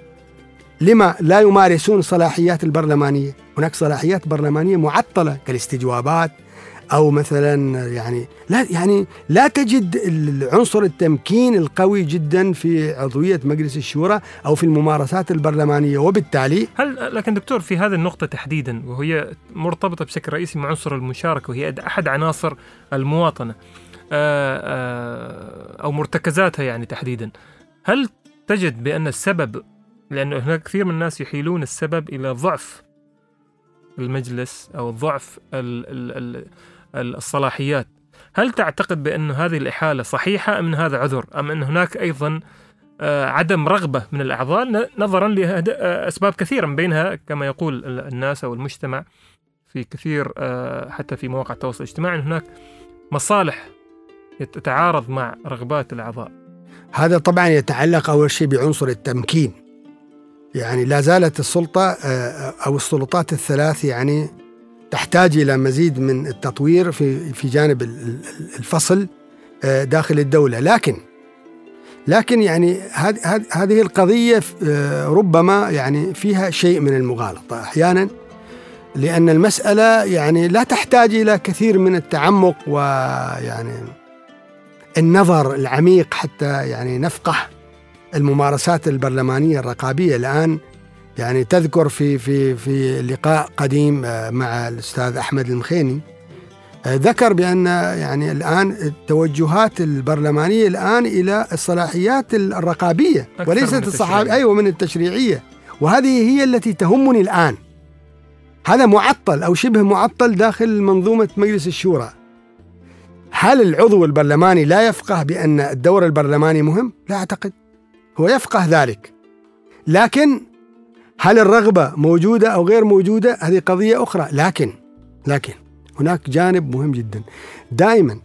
لما لا يمارسون صلاحيات البرلمانية. هناك صلاحيات برلمانية معطلة كالاستجوابات أو مثلا يعني لا يعني لا تجد العنصر التمكين القوي جدا في عضوية مجلس الشورى أو في الممارسات البرلمانية. وبالتالي هل لكن دكتور في هذه النقطة تحديدا وهي مرتبطة بشكل رئيسي مع عنصر المشاركة وهي أحد عناصر المواطنة آه، آه، أو مرتكزاتها يعني تحديدا هل تجد بأن السبب لأنه هناك كثير من الناس يحيلون السبب إلى ضعف المجلس أو ضعف ال ال ال الصلاحيات. هل تعتقد بأن هذه الإحالة صحيحة أم أن هذا عذر؟ أم أن هناك أيضا آه، عدم رغبة من الأعضاء؟ نظرا لأسباب كثيرة من بينها كما يقول الناس أو المجتمع في كثير آه، حتى في مواقع التواصل الاجتماعي أن هناك مصالح تتعارض مع رغبات الأعضاء. هذا طبعا يتعلق أول شيء بعنصر التمكين. يعني لا زالت السلطة آه، أو السلطات الثلاث يعني تحتاج إلى مزيد من التطوير في في جانب الفصل آه، داخل الدولة. لكن لكن يعني هذه القضية آه، ربما يعني فيها شيء من المغالطة. أحيانا لأن المسألة يعني لا تحتاج إلى كثير من التعمق ويعني النظر العميق حتى يعني نفقه الممارسات البرلمانية الرقابية الآن يعني تذكر في في في لقاء قديم آه، مع الأستاذ أحمد المخيني آه، ذكر بأن يعني الآن التوجهات البرلمانية الآن إلى الصلاحيات الرقابية وليست الصحابيه أيوه من التشريعية. وهذه هي التي تهمني الآن. هذا معطل أو شبه معطل داخل منظومة مجلس الشورى. هل العضو البرلماني لا يفقه بأن الدور البرلماني مهم؟ لا أعتقد. هو يفقه ذلك. لكن هل الرغبة موجودة أو غير موجودة؟ هذه قضية أخرى. لكن لكن هناك جانب مهم جدا. دائما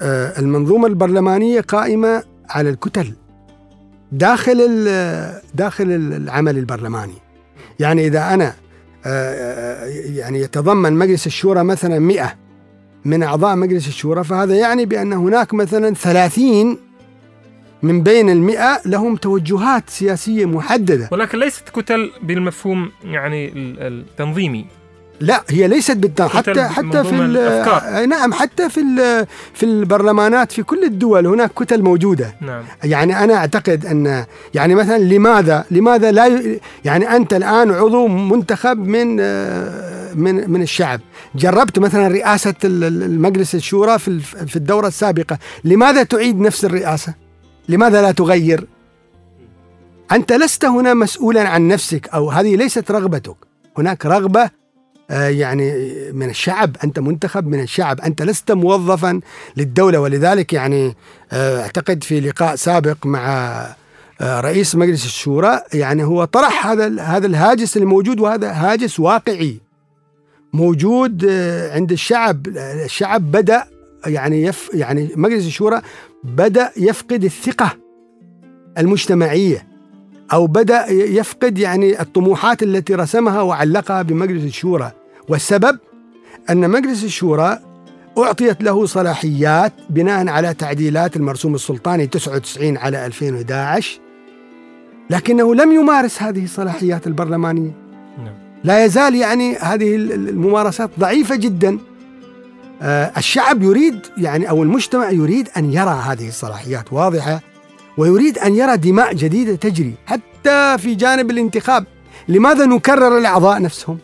آه، المنظومة البرلمانية قائمة على الكتل داخل داخل العمل البرلماني. يعني إذا أنا آه، آه، يعني يتضمن مجلس الشورى مثلا 100 من أعضاء مجلس الشورى فهذا يعني بأن هناك مثلا 30 من بين المئة لهم توجهات سياسية محددة. ولكن ليست كتل بالمفهوم يعني التنظيمي. لا هي ليست بالتالي حتى حتى في الأفكار. نعم حتى في في البرلمانات في كل الدول هناك كتل موجودة. نعم. يعني أنا أعتقد ان يعني مثلا لماذا لماذا لا يعني أنت الآن عضو منتخب من من من الشعب. جربت مثلا رئاسة المجلس الشورى في في الدورة السابقة. لماذا تعيد نفس الرئاسة؟ لماذا لا تغير؟ أنت لست هنا مسؤولا عن نفسك أو هذه ليست رغبتك. هناك رغبة آه، يعني من الشعب أنت منتخب من الشعب. أنت لست موظفا للدولة ولذلك يعني آه، أعتقد في لقاء سابق مع آه، رئيس مجلس الشورى يعني هو طرح هذا هذا الهاجس الموجود وهذا هاجس واقعي موجود عند الشعب. الشعب بدأ يعني يف يعني مجلس الشورى بدأ يفقد الثقة المجتمعية أو بدأ يفقد يعني الطموحات التي رسمها وعلقها بمجلس الشورى. والسبب؟ أن مجلس الشورى أعطيت له صلاحيات بناء على تعديلات المرسوم السلطاني 99 على 2011 لكنه لم يمارس هذه الصلاحيات البرلمانية. نعم. لا يزال يعني هذه الممارسات ضعيفة جدا. الشعب يريد يعني أو المجتمع يريد أن يرى هذه الصلاحيات واضحة ويريد أن يرى دماء جديدة تجري حتى في جانب الانتخاب. لماذا نكرر الأعضاء نفسهم؟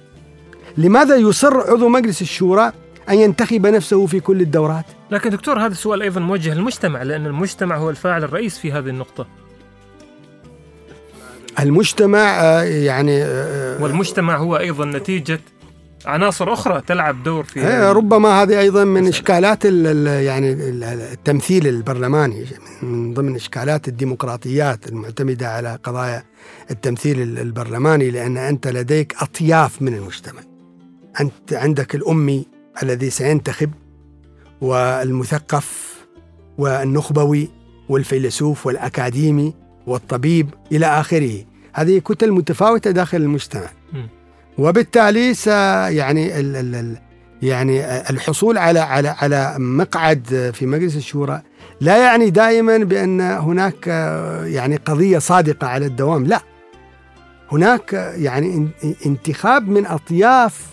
لماذا يصر عضو مجلس الشورى أن ينتخب نفسه في كل الدورات؟ لكن دكتور هذا السؤال أيضا موجه للمجتمع لأن المجتمع هو الفاعل الرئيس في هذه النقطة. المجتمع آه، يعني آه، والمجتمع هو أيضا نتيجة عناصر أخرى تلعب دور في إيه، ربما هذه أيضا من إشكالات يعني التمثيل البرلماني من ضمن إشكالات الديمقراطيات المعتمدة على قضايا التمثيل البرلماني لأن أنت لديك أطياف من المجتمع. أنت عندك الأمي الذي سينتخب والمثقف والنخبوي والفيلسوف والأكاديمي والطبيب إلى آخره. هذه كتل متفاوتة داخل المجتمع. وبالتالي س يعني ال ال يعني الحصول على على على مقعد في مجلس الشورى لا يعني دائما بأن هناك يعني قضية صادقة على الدوام لا. هناك يعني انتخاب من أطياف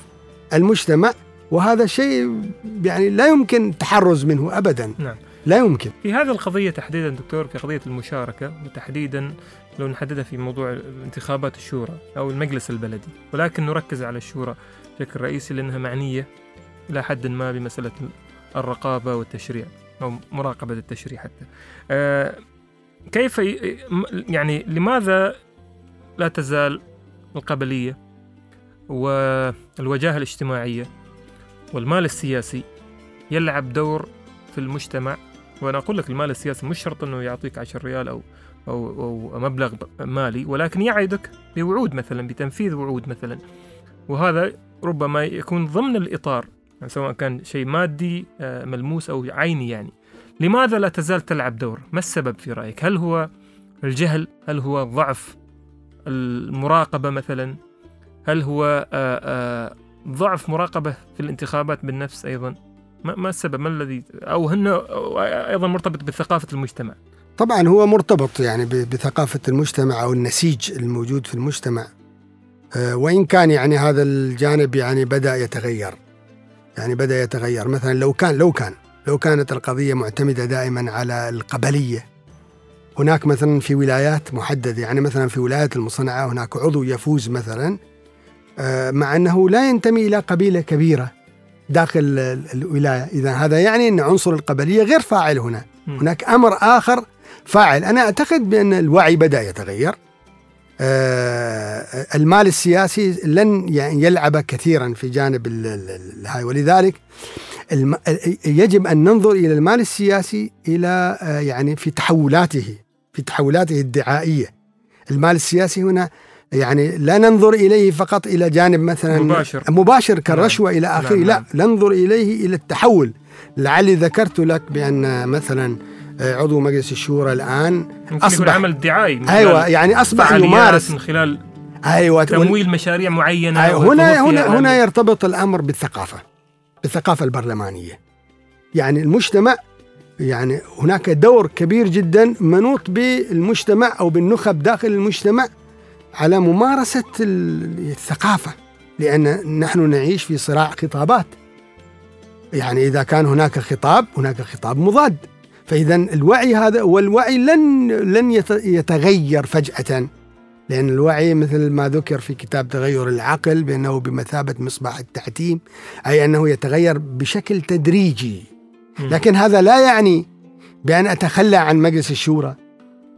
المجتمع وهذا شيء يعني لا يمكن التحرز منه ابدا. نعم. لا يمكن. في هذه القضية تحديدا دكتور في قضية المشاركة وتحديدا لو نحددها في موضوع انتخابات الشورى أو المجلس البلدي ولكن نركز على الشورى بشكل رئيسي لأنها معنية إلى حد ما بمسألة الرقابة والتشريع أو مراقبة التشريع حتى. آه كيف يعني لماذا لا تزال القبلية والوجاهة الاجتماعية والمال السياسي يلعب دور في المجتمع؟ وأنا أقول لك المال السياسي مش شرط أنه يعطيك عشر ريال أو أو, أو مبلغ مالي ولكن يعدك بوعود مثلا بتنفيذ وعود مثلا وهذا ربما يكون ضمن الإطار يعني سواء كان شيء مادي آه، ملموس أو عيني يعني لماذا لا تزال تلعب دور؟ ما السبب في رأيك؟ هل هو الجهل؟ هل هو ضعف المراقبة مثلا؟ هل هو آه، آه، ضعف مراقبة في الانتخابات بالنفس أيضا ما, السبب ما الذي أو هن أيضا مرتبط بثقافة المجتمع طبعا هو مرتبط يعني بثقافة المجتمع أو النسيج الموجود في المجتمع. آه، وإن كان يعني هذا الجانب يعني بدأ يتغير. يعني بدأ يتغير. مثلا لو كان لو كان لو كانت القضية معتمدة دائما على القبلية. هناك مثلا في ولايات محددة يعني مثلا في ولاية المصنعة هناك عضو يفوز مثلا آه، مع أنه لا ينتمي إلى قبيلة كبيرة داخل الولاية. إذا هذا يعني أن عنصر القبلية غير فاعل هنا. هناك أمر آخر فاعل أنا أعتقد بأن الوعي بدأ يتغير آه، المال السياسي لن يلعب كثيرا في جانب هاي ولذلك يجب أن ننظر إلى المال السياسي إلى آه، يعني في تحولاته في تحولاته الدعائية المال السياسي هنا يعني لا ننظر إليه فقط إلى جانب مثلا مباشر مباشر كالرشوه نعم. إلى آخره نعم. لا نعم. ننظر إليه إلى التحول لعلي ذكرت لك بأن مثلا آه، عضو مجلس الشورى الآن. اصبح عمل دعائي أيوه يعني أصبح يمارس من خلال أيوه تمويل مشاريع معينة أيوة هنا هنا هنا يرتبط الأمر بالثقافة بالثقافة البرلمانية. يعني المجتمع يعني هناك دور كبير جدا منوط بالمجتمع أو بالنخب داخل المجتمع على ممارسة الثقافة لأن نحن نعيش في صراع خطابات. يعني إذا كان هناك خطاب هناك خطاب مضاد. فإذا الوعي هذا والوعي لن لن يتغير فجأة لأن الوعي مثل ما ذكر في كتاب تغير العقل بأنه بمثابة مصباح التعتيم أي أنه يتغير بشكل تدريجي. لكن هذا لا يعني بأن أتخلى عن مجلس الشورى.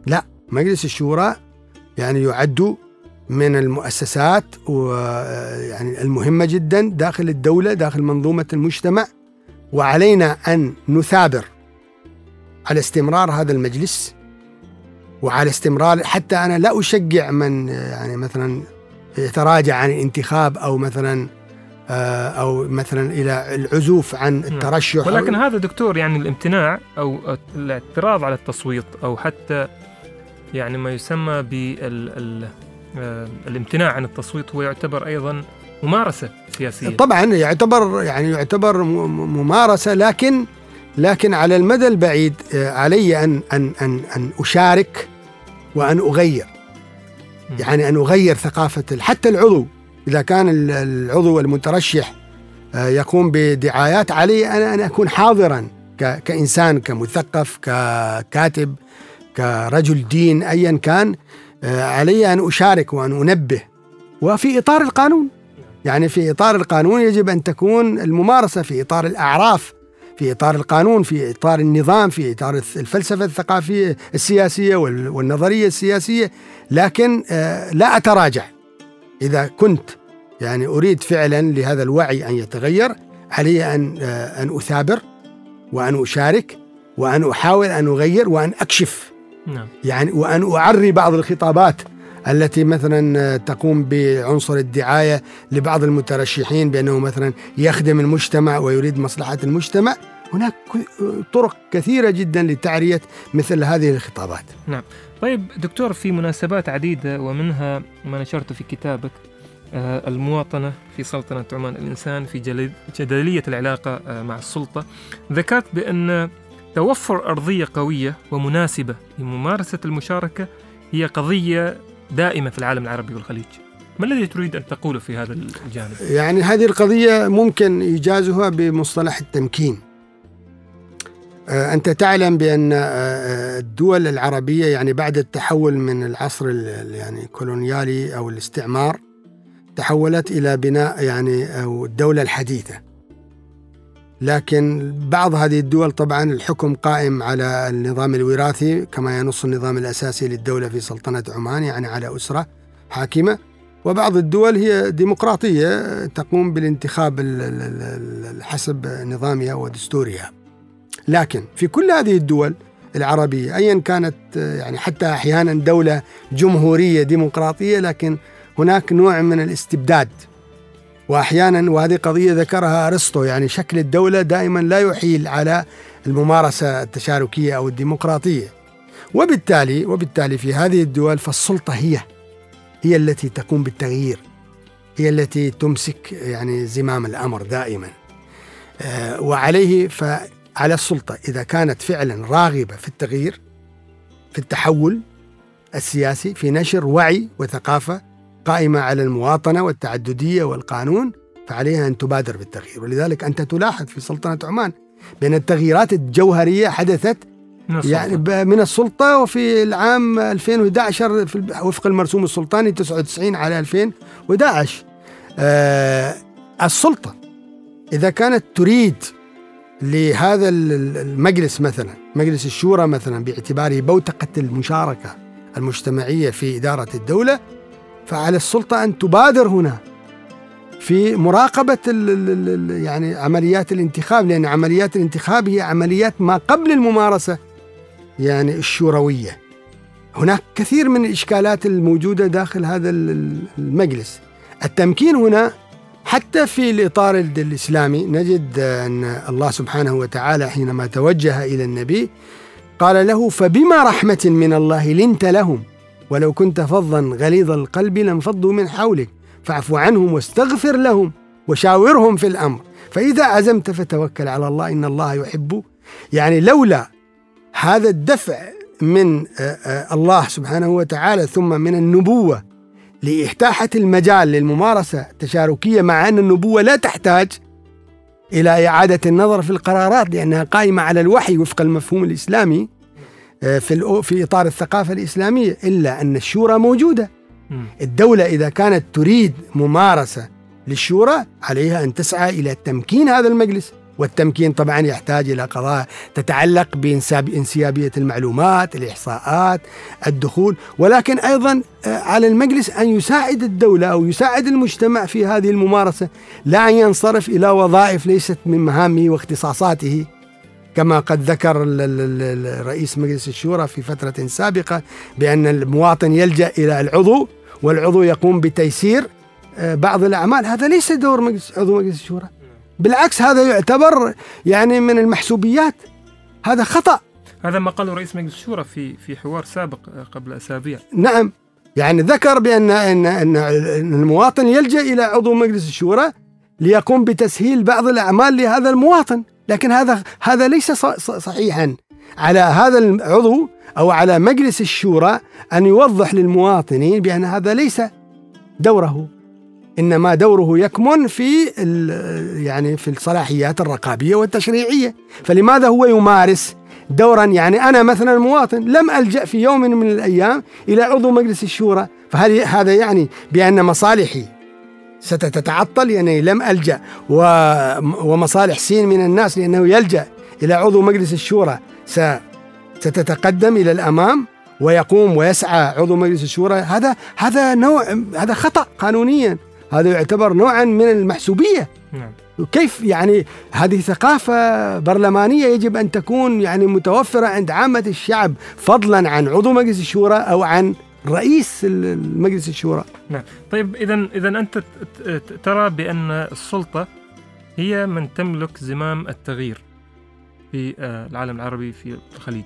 لا مجلس الشورى يعني يعد من المؤسسات ويعني المهمة جدا داخل الدولة داخل منظومة المجتمع وعلينا أن نثابر. على استمرار هذا المجلس وعلى استمرار حتى أنا لا أشجع من يعني مثلا يتراجع عن الانتخاب أو مثلا آه، أو مثلا إلى العزوف عن نعم. الترشح ولكن هذا دكتور يعني الامتناع أو الاعتراض على التصويت أو حتى يعني ما يسمى بالامتناع آه، عن التصويت هو يعتبر أيضا ممارسة سياسية طبعا يعتبر يعني يعتبر ممارسة لكن لكن على المدى البعيد آه، علي أن أن أن أن أشارك وأن أغير. يعني أن أغير ثقافة حتى العضو. إذا كان العضو المترشح آه، يقوم بدعايات علي أنا أن أكون حاضرا كإنسان كمثقف ككاتب كرجل دين أيا كان آه، علي أن أشارك وأن أنبه. وفي إطار القانون. يعني في إطار القانون يجب أن تكون الممارسة في إطار الأعراف. في إطار القانون في إطار النظام في إطار الفلسفة الثقافية السياسية والنظرية السياسية لكن آه، لا أتراجع إذا كنت يعني أريد فعلا لهذا الوعي أن يتغير علي أن آه، أن أثابر وأن أشارك وأن أحاول أن أغير وأن أكشف نعم. يعني وأن أعري بعض الخطابات التي مثلا تقوم بعنصر الدعاية لبعض المترشحين بأنه مثلا يخدم المجتمع ويريد مصلحة المجتمع هناك طرق كثيرة جدا لتعرية مثل هذه الخطابات. نعم. طيب دكتور في مناسبات عديدة ومنها ما نشرته في كتابك آه، المواطنة في سلطنة عمان الإنسان في جدلية العلاقة آه، مع السلطة ذكرت بأن توفر أرضية قوية ومناسبة لممارسة المشاركة هي قضية دائمة في العالم العربي والخليج. ما الذي تريد أن تقوله في هذا الجانب؟ يعني هذه القضية ممكن إيجازها بمصطلح التمكين. آه، أنت تعلم بأن آه، آه، الدول العربية يعني بعد التحول من العصر يعني كولونيالي أو الاستعمار تحولت إلى بناء يعني أو الدولة الحديثة. لكن بعض هذه الدول طبعا الحكم قائم على النظام الوراثي كما ينص النظام الأساسي للدولة في سلطنة عمان يعني على أسرة حاكمة وبعض الدول هي ديمقراطية تقوم بالانتخاب حسب نظامها ودستورها. لكن في كل هذه الدول العربية ايا كانت يعني حتى أحيانا دولة جمهورية ديمقراطية لكن هناك نوع من الاستبداد وأحيانا وهذه قضية ذكرها أرسطو يعني شكل الدولة دائما لا يحيل على الممارسة التشاركية أو الديمقراطية. وبالتالي وبالتالي في هذه الدول فالسلطة هي هي التي تقوم بالتغيير هي التي تمسك يعني زمام الأمر دائما. آه، وعليه فعلى السلطة إذا كانت فعلا راغبة في التغيير في التحول السياسي في نشر وعي وثقافة قائمة على المواطنة والتعددية والقانون فعليها أن تبادر بالتغيير ولذلك أنت تلاحظ في سلطنة عمان بأن التغييرات الجوهرية حدثت من السلطة. يعني من السلطة وفي العام 2011 في وفق المرسوم السلطاني 99 على 2011 آه السلطة إذا كانت تريد لهذا المجلس مثلا مجلس الشورى مثلا باعتباره بوتقة المشاركة المجتمعية في إدارة الدولة فعلى السلطة أن تبادر هنا في مراقبة ال ال يعني عمليات الانتخاب لأن عمليات الانتخاب هي عمليات ما قبل الممارسة يعني الشوروية. هناك كثير من الإشكالات الموجودة داخل هذا المجلس. التمكين هنا حتى في الإطار الإسلامي نجد أن الله سبحانه وتعالى حينما توجه إلى النبي قال له فبما رحمة من الله لنت لهم ولو كنت فظا غليظ القلب لانفضوا من حولك فاعف عنهم واستغفر لهم وشاورهم في الأمر. فإذا عزمت فتوكل على الله إن الله يحب. يعني لولا هذا الدفع من الله سبحانه وتعالى ثم من النبوة لإتاحة المجال للممارسة التشاركية مع أن النبوة لا تحتاج إلى إعادة النظر في القرارات لأنها قائمة على الوحي وفق المفهوم الإسلامي في في إطار الثقافة الإسلامية إلا أن الشورى موجودة. الدولة إذا كانت تريد ممارسة للشورى عليها أن تسعى إلى تمكين هذا المجلس. والتمكين طبعا يحتاج إلى قضايا تتعلق بإنسيابية المعلومات الإحصاءات الدخول. ولكن أيضا آه، على المجلس أن يساعد الدولة أو يساعد المجتمع في هذه الممارسة. لا أن ينصرف إلى وظائف ليست من مهامه واختصاصاته. كما قد ذكر رئيس مجلس الشورى في فترة سابقة بأن المواطن يلجأ إلى العضو والعضو يقوم بتيسير آه، بعض الأعمال. هذا ليس دور مجلس عضو مجلس الشورى. بالعكس هذا يعتبر يعني من المحسوبيات. هذا خطأ. هذا ما قاله رئيس مجلس الشورى في في حوار سابق قبل أسابيع. نعم. يعني ذكر بان ان إن المواطن يلجأ إلى عضو مجلس الشورى ليقوم بتسهيل بعض الأعمال لهذا المواطن. لكن هذا هذا ليس صحيحا. على هذا العضو أو على مجلس الشورى أن يوضح للمواطنين بأن هذا ليس دوره. إنما دوره يكمن في يعني في الصلاحيات الرقابية والتشريعية. فلماذا هو يمارس دورا؟ يعني أنا مثلا مواطن لم ألجأ في يوم من الأيام إلى عضو مجلس الشورى. فهل هذا يعني بأن مصالحي ستتعطل يعني لم ألجأ. ومصالح سين من الناس لأنه يلجأ إلى عضو مجلس الشورى. ستتقدم إلى الأمام ويقوم ويسعى عضو مجلس الشورى. هذا هذا نوع هذا خطأ قانونيا. هذا يعتبر نوعا من المحسوبية. نعم. كيف يعني هذه ثقافة برلمانية يجب أن تكون يعني متوفرة عند عامة الشعب فضلا عن عضو مجلس الشورى أو عن رئيس مجلس الشورى. نعم. طيب إذا إذا أنت ترى بأن السلطة هي من تملك زمام التغيير في آه، العالم العربي في الخليج.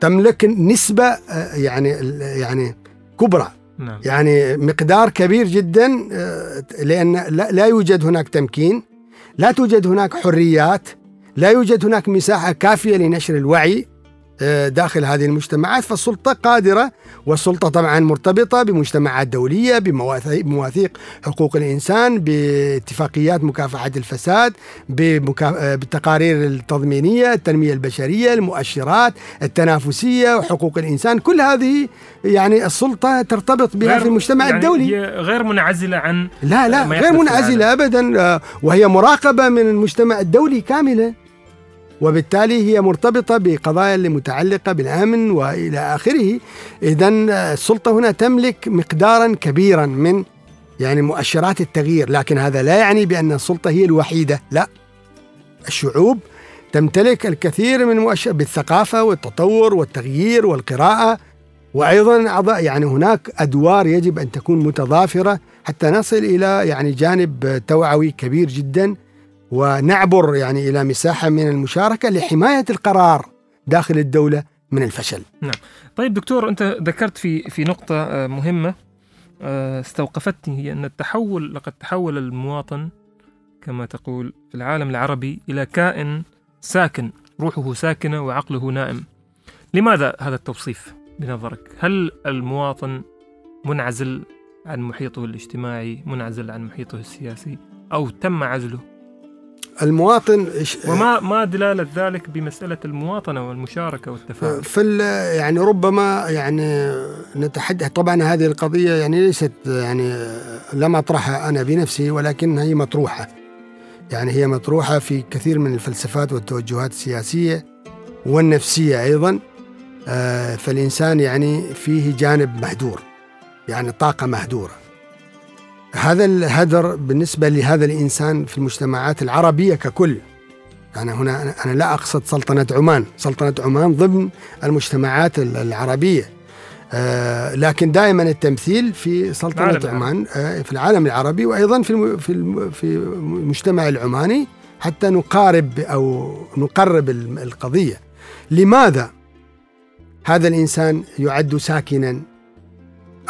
تملك نسبة آه، يعني يعني كبرى. نعم. يعني مقدار كبير جدا آه، لأن لا يوجد هناك تمكين لا توجد هناك حريات لا يوجد هناك مساحة كافية لنشر الوعي. داخل هذه المجتمعات فالسلطة قادرة والسلطة طبعا مرتبطة بمجتمعات دولية بمواثيق حقوق الإنسان باتفاقيات مكافحة الفساد آه، بالتقارير التضمينية التنمية البشرية المؤشرات التنافسية وحقوق الإنسان. كل هذه يعني السلطة ترتبط بها في المجتمع يعني الدولي. هي غير منعزلة عن لا لا غير منعزلة أبدا آه، وهي مراقبة من المجتمع الدولي كاملة. وبالتالي هي مرتبطة بقضايا اللي متعلقة بالأمن وإلى آخره. إذا السلطة هنا تملك مقدارا كبيرا من يعني مؤشرات التغيير لكن هذا لا يعني بأن السلطة هي الوحيدة لا. الشعوب تمتلك الكثير من مؤشر بالثقافة والتطور والتغيير والقراءة وأيضا يعني هناك أدوار يجب أن تكون متضافرة حتى نصل إلى يعني جانب توعوي كبير جدا. ونعبر يعني إلى مساحة من المشاركة لحماية القرار داخل الدولة من الفشل. نعم. طيب دكتور أنت ذكرت في في نقطة آه، مهمة آه، استوقفتني هي أن التحول لقد تحول المواطن كما تقول في العالم العربي إلى كائن ساكن روحه ساكنة وعقله نائم لماذا هذا التوصيف بنظرك؟ هل المواطن منعزل عن محيطه الاجتماعي منعزل عن محيطه السياسي أو تم عزله المواطن وما ما دلالة ذلك بمسألة المواطنة والمشاركة والتفاعل في يعني ربما يعني نتحدث طبعا هذه القضية يعني ليست يعني لم أطرحها أنا بنفسي ولكن هي مطروحة. يعني هي مطروحة في كثير من الفلسفات والتوجهات السياسية والنفسية أيضا. آه، فالإنسان يعني فيه جانب مهدور يعني طاقة مهدورة. هذا الهدر بالنسبة لهذا الإنسان في المجتمعات العربية ككل. أنا هنا أنا لا أقصد سلطنة عمان. سلطنة عمان ضمن المجتمعات العربية. آه لكن دائما التمثيل في سلطنة عمان آه في العالم العربي وأيضا في في في المجتمع العماني حتى نقارب أو نقرب القضية. لماذا هذا الإنسان يعد ساكنا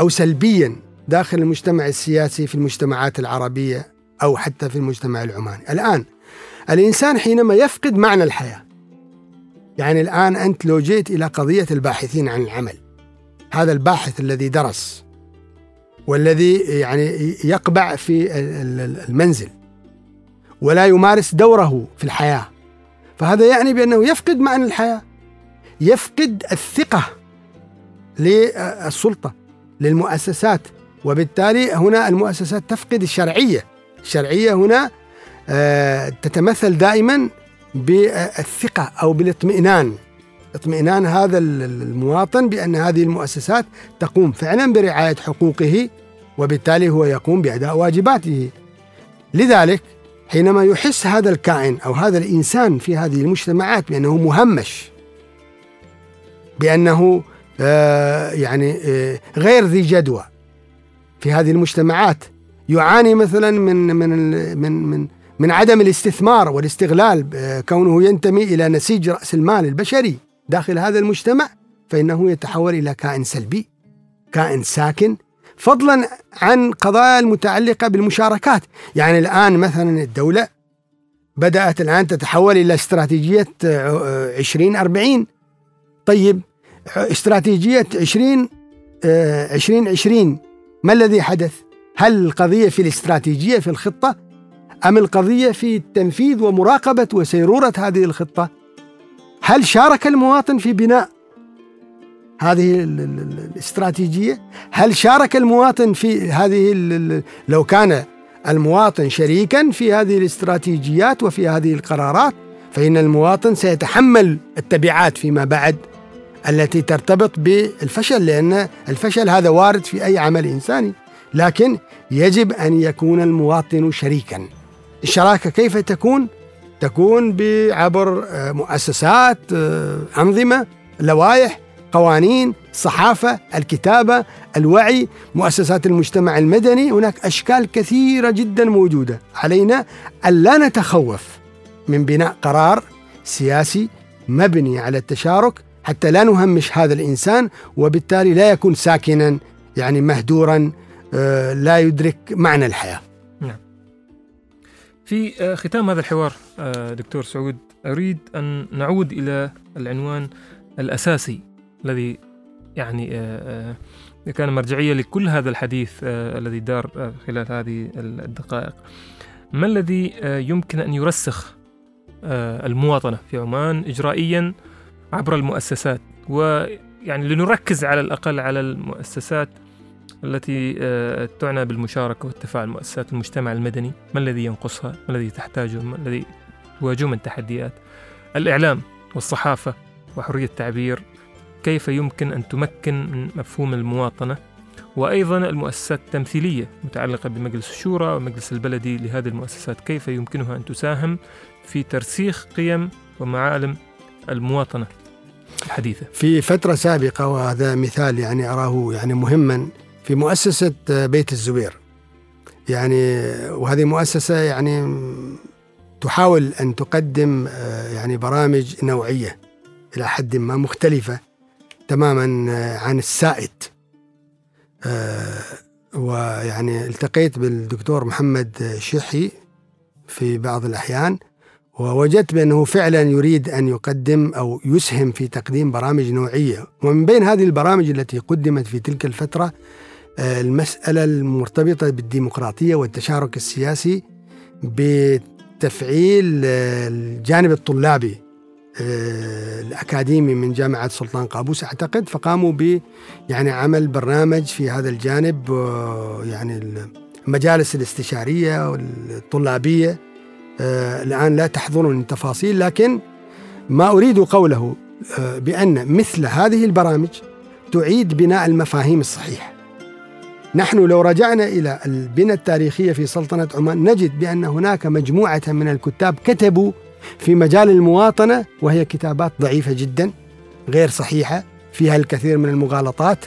أو سلبيا داخل المجتمع السياسي في المجتمعات العربية أو حتى في المجتمع العماني. الآن الإنسان حينما يفقد معنى الحياة يعني الآن أنت لو جيت إلى قضية الباحثين عن العمل هذا الباحث الذي درس والذي يعني يقبع في المنزل ولا يمارس دوره في الحياة فهذا يعني بأنه يفقد معنى الحياة يفقد الثقة للسلطة للمؤسسات وبالتالي هنا المؤسسات تفقد الشرعية. الشرعية هنا آه، تتمثل دائما بالثقة أو بالاطمئنان. اطمئنان هذا المواطن بأن هذه المؤسسات تقوم فعلا برعاية حقوقه وبالتالي هو يقوم بأداء واجباته. لذلك حينما يحس هذا الكائن أو هذا الإنسان في هذه المجتمعات بأنه مهمش بأنه آه، يعني آه، غير ذي جدوى في هذه المجتمعات يعاني مثلا من من من من من عدم الاستثمار والاستغلال كونه ينتمي إلى نسيج رأس المال البشري داخل هذا المجتمع فإنه يتحول إلى كائن سلبي كائن ساكن فضلا عن قضايا المتعلقة بالمشاركات. يعني الآن مثلا الدولة بدأت الآن تتحول إلى استراتيجية 2040 طيب استراتيجية 20 2020 آه، ما الذي حدث؟ هل القضية في الاستراتيجية في الخطة أم القضية في التنفيذ ومراقبة وسيرورة هذه الخطة؟ هل شارك المواطن في بناء هذه الاستراتيجية؟ هل شارك المواطن في هذه لو كان المواطن شريكا في هذه الاستراتيجيات وفي هذه القرارات فإن المواطن سيتحمل التبعات فيما بعد التي ترتبط بالفشل لأن الفشل هذا وارد في أي عمل إنساني. لكن يجب أن يكون المواطن شريكا. الشراكة كيف تكون؟ تكون عبر آه، مؤسسات آه، أنظمة لوائح قوانين الصحافة الكتابة الوعي مؤسسات المجتمع المدني. هناك أشكال كثيرة جدا موجودة. علينا ألا نتخوف من بناء قرار سياسي مبني على التشارك حتى لا نهمش هذا الإنسان وبالتالي لا يكون ساكنا يعني مهدورا آه، لا يدرك معنى الحياة. نعم. في آه، ختام هذا الحوار آه، دكتور سعود أريد أن نعود إلى العنوان الأساسي الذي يعني كان مرجعية لكل هذا الحديث الذي دار خلال هذه الدقائق. ما الذي يمكن أن يرسخ المواطنة في عمان اجرائيا عبر المؤسسات ويعني لنركز على الأقل على المؤسسات التي آه، تعنى بالمشاركة والتفاعل مؤسسات المجتمع المدني ما الذي ينقصها؟ ما الذي تحتاجه؟ ما الذي تواجهه من تحديات؟ الإعلام والصحافة وحرية التعبير كيف يمكن أن تمكن من مفهوم المواطنة؟ وأيضا المؤسسات التمثيلية متعلقة بمجلس الشورى ومجلس البلدي لهذه المؤسسات كيف يمكنها أن تساهم في ترسيخ قيم ومعالم المواطنة الحديثة. في فترة سابقة وهذا مثال يعني أراه يعني مهما في مؤسسة بيت الزبير. يعني وهذه مؤسسة يعني تحاول أن تقدم يعني برامج نوعية إلى حد ما مختلفة تماما عن السائد. ويعني التقيت بالدكتور محمد شحي في بعض الأحيان. ووجدت بأنه فعلا يريد أن يقدم أو يسهم في تقديم برامج نوعية. ومن بين هذه البرامج التي قدمت في تلك الفترة آه، المسألة المرتبطة بالديمقراطية والتشارك السياسي بتفعيل آه، الجانب الطلابي آه، الأكاديمي من جامعة سلطان قابوس. أعتقد فقاموا ب يعني عمل برنامج في هذا الجانب يعني المجالس الاستشارية والطلابية. الآن لا تحضرني التفاصيل لكن ما أريد قوله بأن مثل هذه البرامج تعيد بناء المفاهيم الصحيحة. نحن لو رجعنا إلى البنى التاريخية في سلطنة عمان نجد بأن هناك مجموعة من الكتاب كتبوا في مجال المواطنة وهي كتابات ضعيفة جدا غير صحيحة فيها الكثير من المغالطات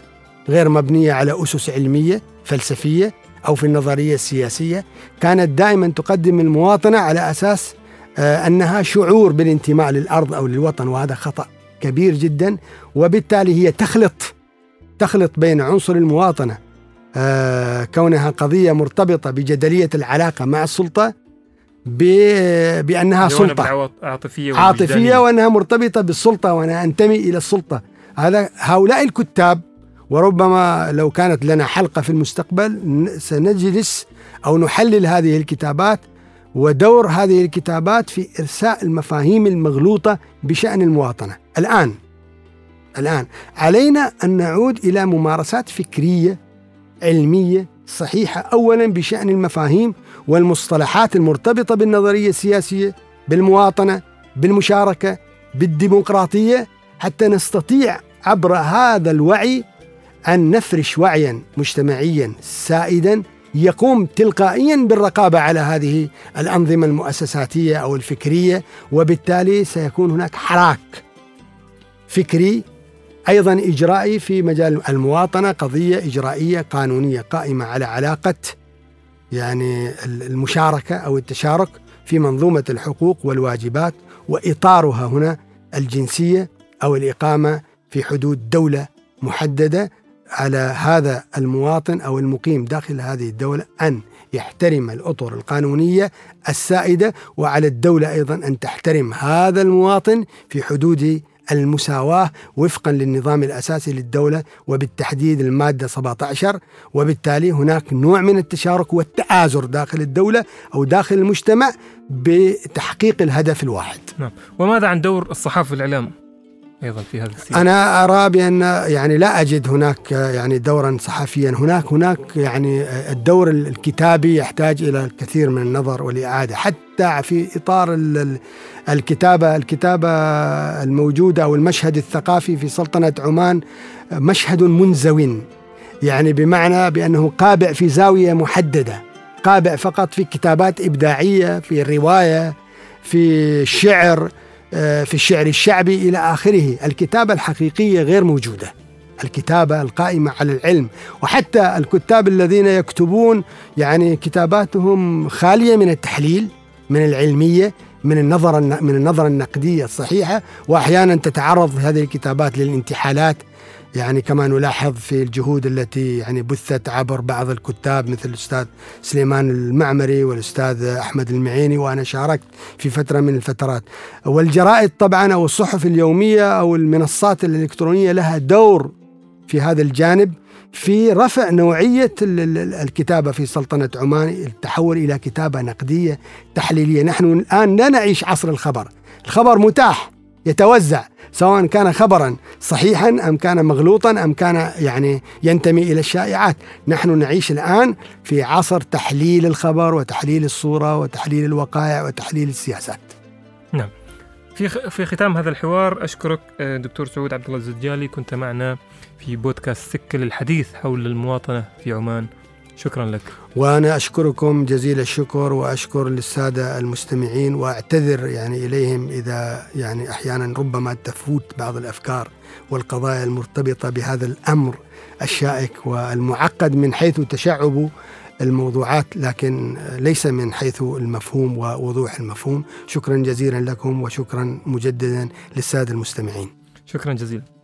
غير مبنية على أسس علمية فلسفية. أو في النظرية السياسية كانت دائما تقدم المواطنة على أساس آه، أنها شعور بالانتماء للأرض أو للوطن وهذا خطأ كبير جدا وبالتالي هي تخلط تخلط بين عنصر المواطنة آه، كونها قضية مرتبطة بجدلية العلاقة مع السلطة بأنها سلطة عاطفية عاطفية وأنها مرتبطة بالسلطة وأنا أنتمي إلى السلطة. هذا هؤلاء الكتاب وربما لو كانت لنا حلقة في المستقبل سنجلس أو نحلل هذه الكتابات ودور هذه الكتابات في إرساء المفاهيم المغلوطة بشأن المواطنة. الآن الآن علينا أن نعود إلى ممارسات فكرية علمية صحيحة اولا بشأن المفاهيم والمصطلحات المرتبطة بالنظرية السياسية بالمواطنة بالمشاركة بالديمقراطية حتى نستطيع عبر هذا الوعي أن نفرش وعيا مجتمعيا سائدا يقوم تلقائيا بالرقابة على هذه الأنظمة المؤسساتية أو الفكرية وبالتالي سيكون هناك حراك فكري أيضا إجرائي في مجال المواطنة قضية إجرائية قانونية قائمة على علاقة يعني المشاركة أو التشارك في منظومة الحقوق والواجبات وإطارها هنا الجنسية أو الإقامة في حدود دولة محددة على هذا المواطن أو المقيم داخل هذه الدولة أن يحترم الأطر القانونية السائدة وعلى الدولة أيضا أن تحترم هذا المواطن في حدود المساواة وفقا للنظام الأساسي للدولة وبالتحديد المادة 17 وبالتالي هناك نوع من التشارك والتآزر داخل الدولة أو داخل المجتمع بتحقيق الهدف الواحد. نعم. وماذا عن دور الصحافة والإعلام؟ أيضا في هذا السياق. أنا أرى بأن يعني لا أجد هناك يعني دورا صحفيا. هناك هناك يعني الدور الكتابي يحتاج إلى الكثير من النظر والإعادة. حتى في إطار الكتابة الكتابة الموجودة أو المشهد الثقافي في سلطنة عمان مشهد منزو يعني بمعنى بأنه قابع في زاوية محددة. قابع فقط في كتابات إبداعية في الروايه في الشعر في الشعر الشعبي إلى آخره. الكتابة الحقيقية غير موجودة. الكتابة القائمة على العلم. وحتى الكتاب الذين يكتبون يعني كتاباتهم خالية من التحليل من العلمية من النظر من النظرة النقدية الصحيحة. وأحيانا تتعرض هذه الكتابات للانتحالات يعني كما نلاحظ في الجهود التي يعني بثت عبر بعض الكتاب مثل الأستاذ سليمان المعمري والأستاذ أحمد المعيني وأنا شاركت في فترة من الفترات. والجرائد طبعا أو الصحف اليومية أو المنصات الإلكترونية لها دور في هذا الجانب في رفع نوعية الكتابة في سلطنة عمان التحول إلى كتابة نقدية تحليلية. نحن الآن لا نعيش عصر الخبر. الخبر متاح يتوزع. سواء كان خبرا صحيحا أم كان مغلوطا أم كان يعني ينتمي إلى الشائعات، نحن نعيش الآن في عصر تحليل الخبر وتحليل الصورة وتحليل الوقائع وتحليل السياسات. نعم. في في ختام هذا الحوار أشكرك آه، دكتور سعود عبد الله الزجالي كنت معنا في بودكاست سكة للحديث حول المواطنة في عمان. شكرا لك. وأنا أشكركم جزيل الشكر وأشكر للسادة المستمعين وأعتذر يعني إليهم إذا يعني أحيانا ربما تفوت بعض الأفكار والقضايا المرتبطة بهذا الأمر الشائك والمعقد من حيث تشعب الموضوعات لكن ليس من حيث المفهوم ووضوح المفهوم. شكرا جزيلا لكم وشكرا مجددا للسادة المستمعين. شكرا جزيلا.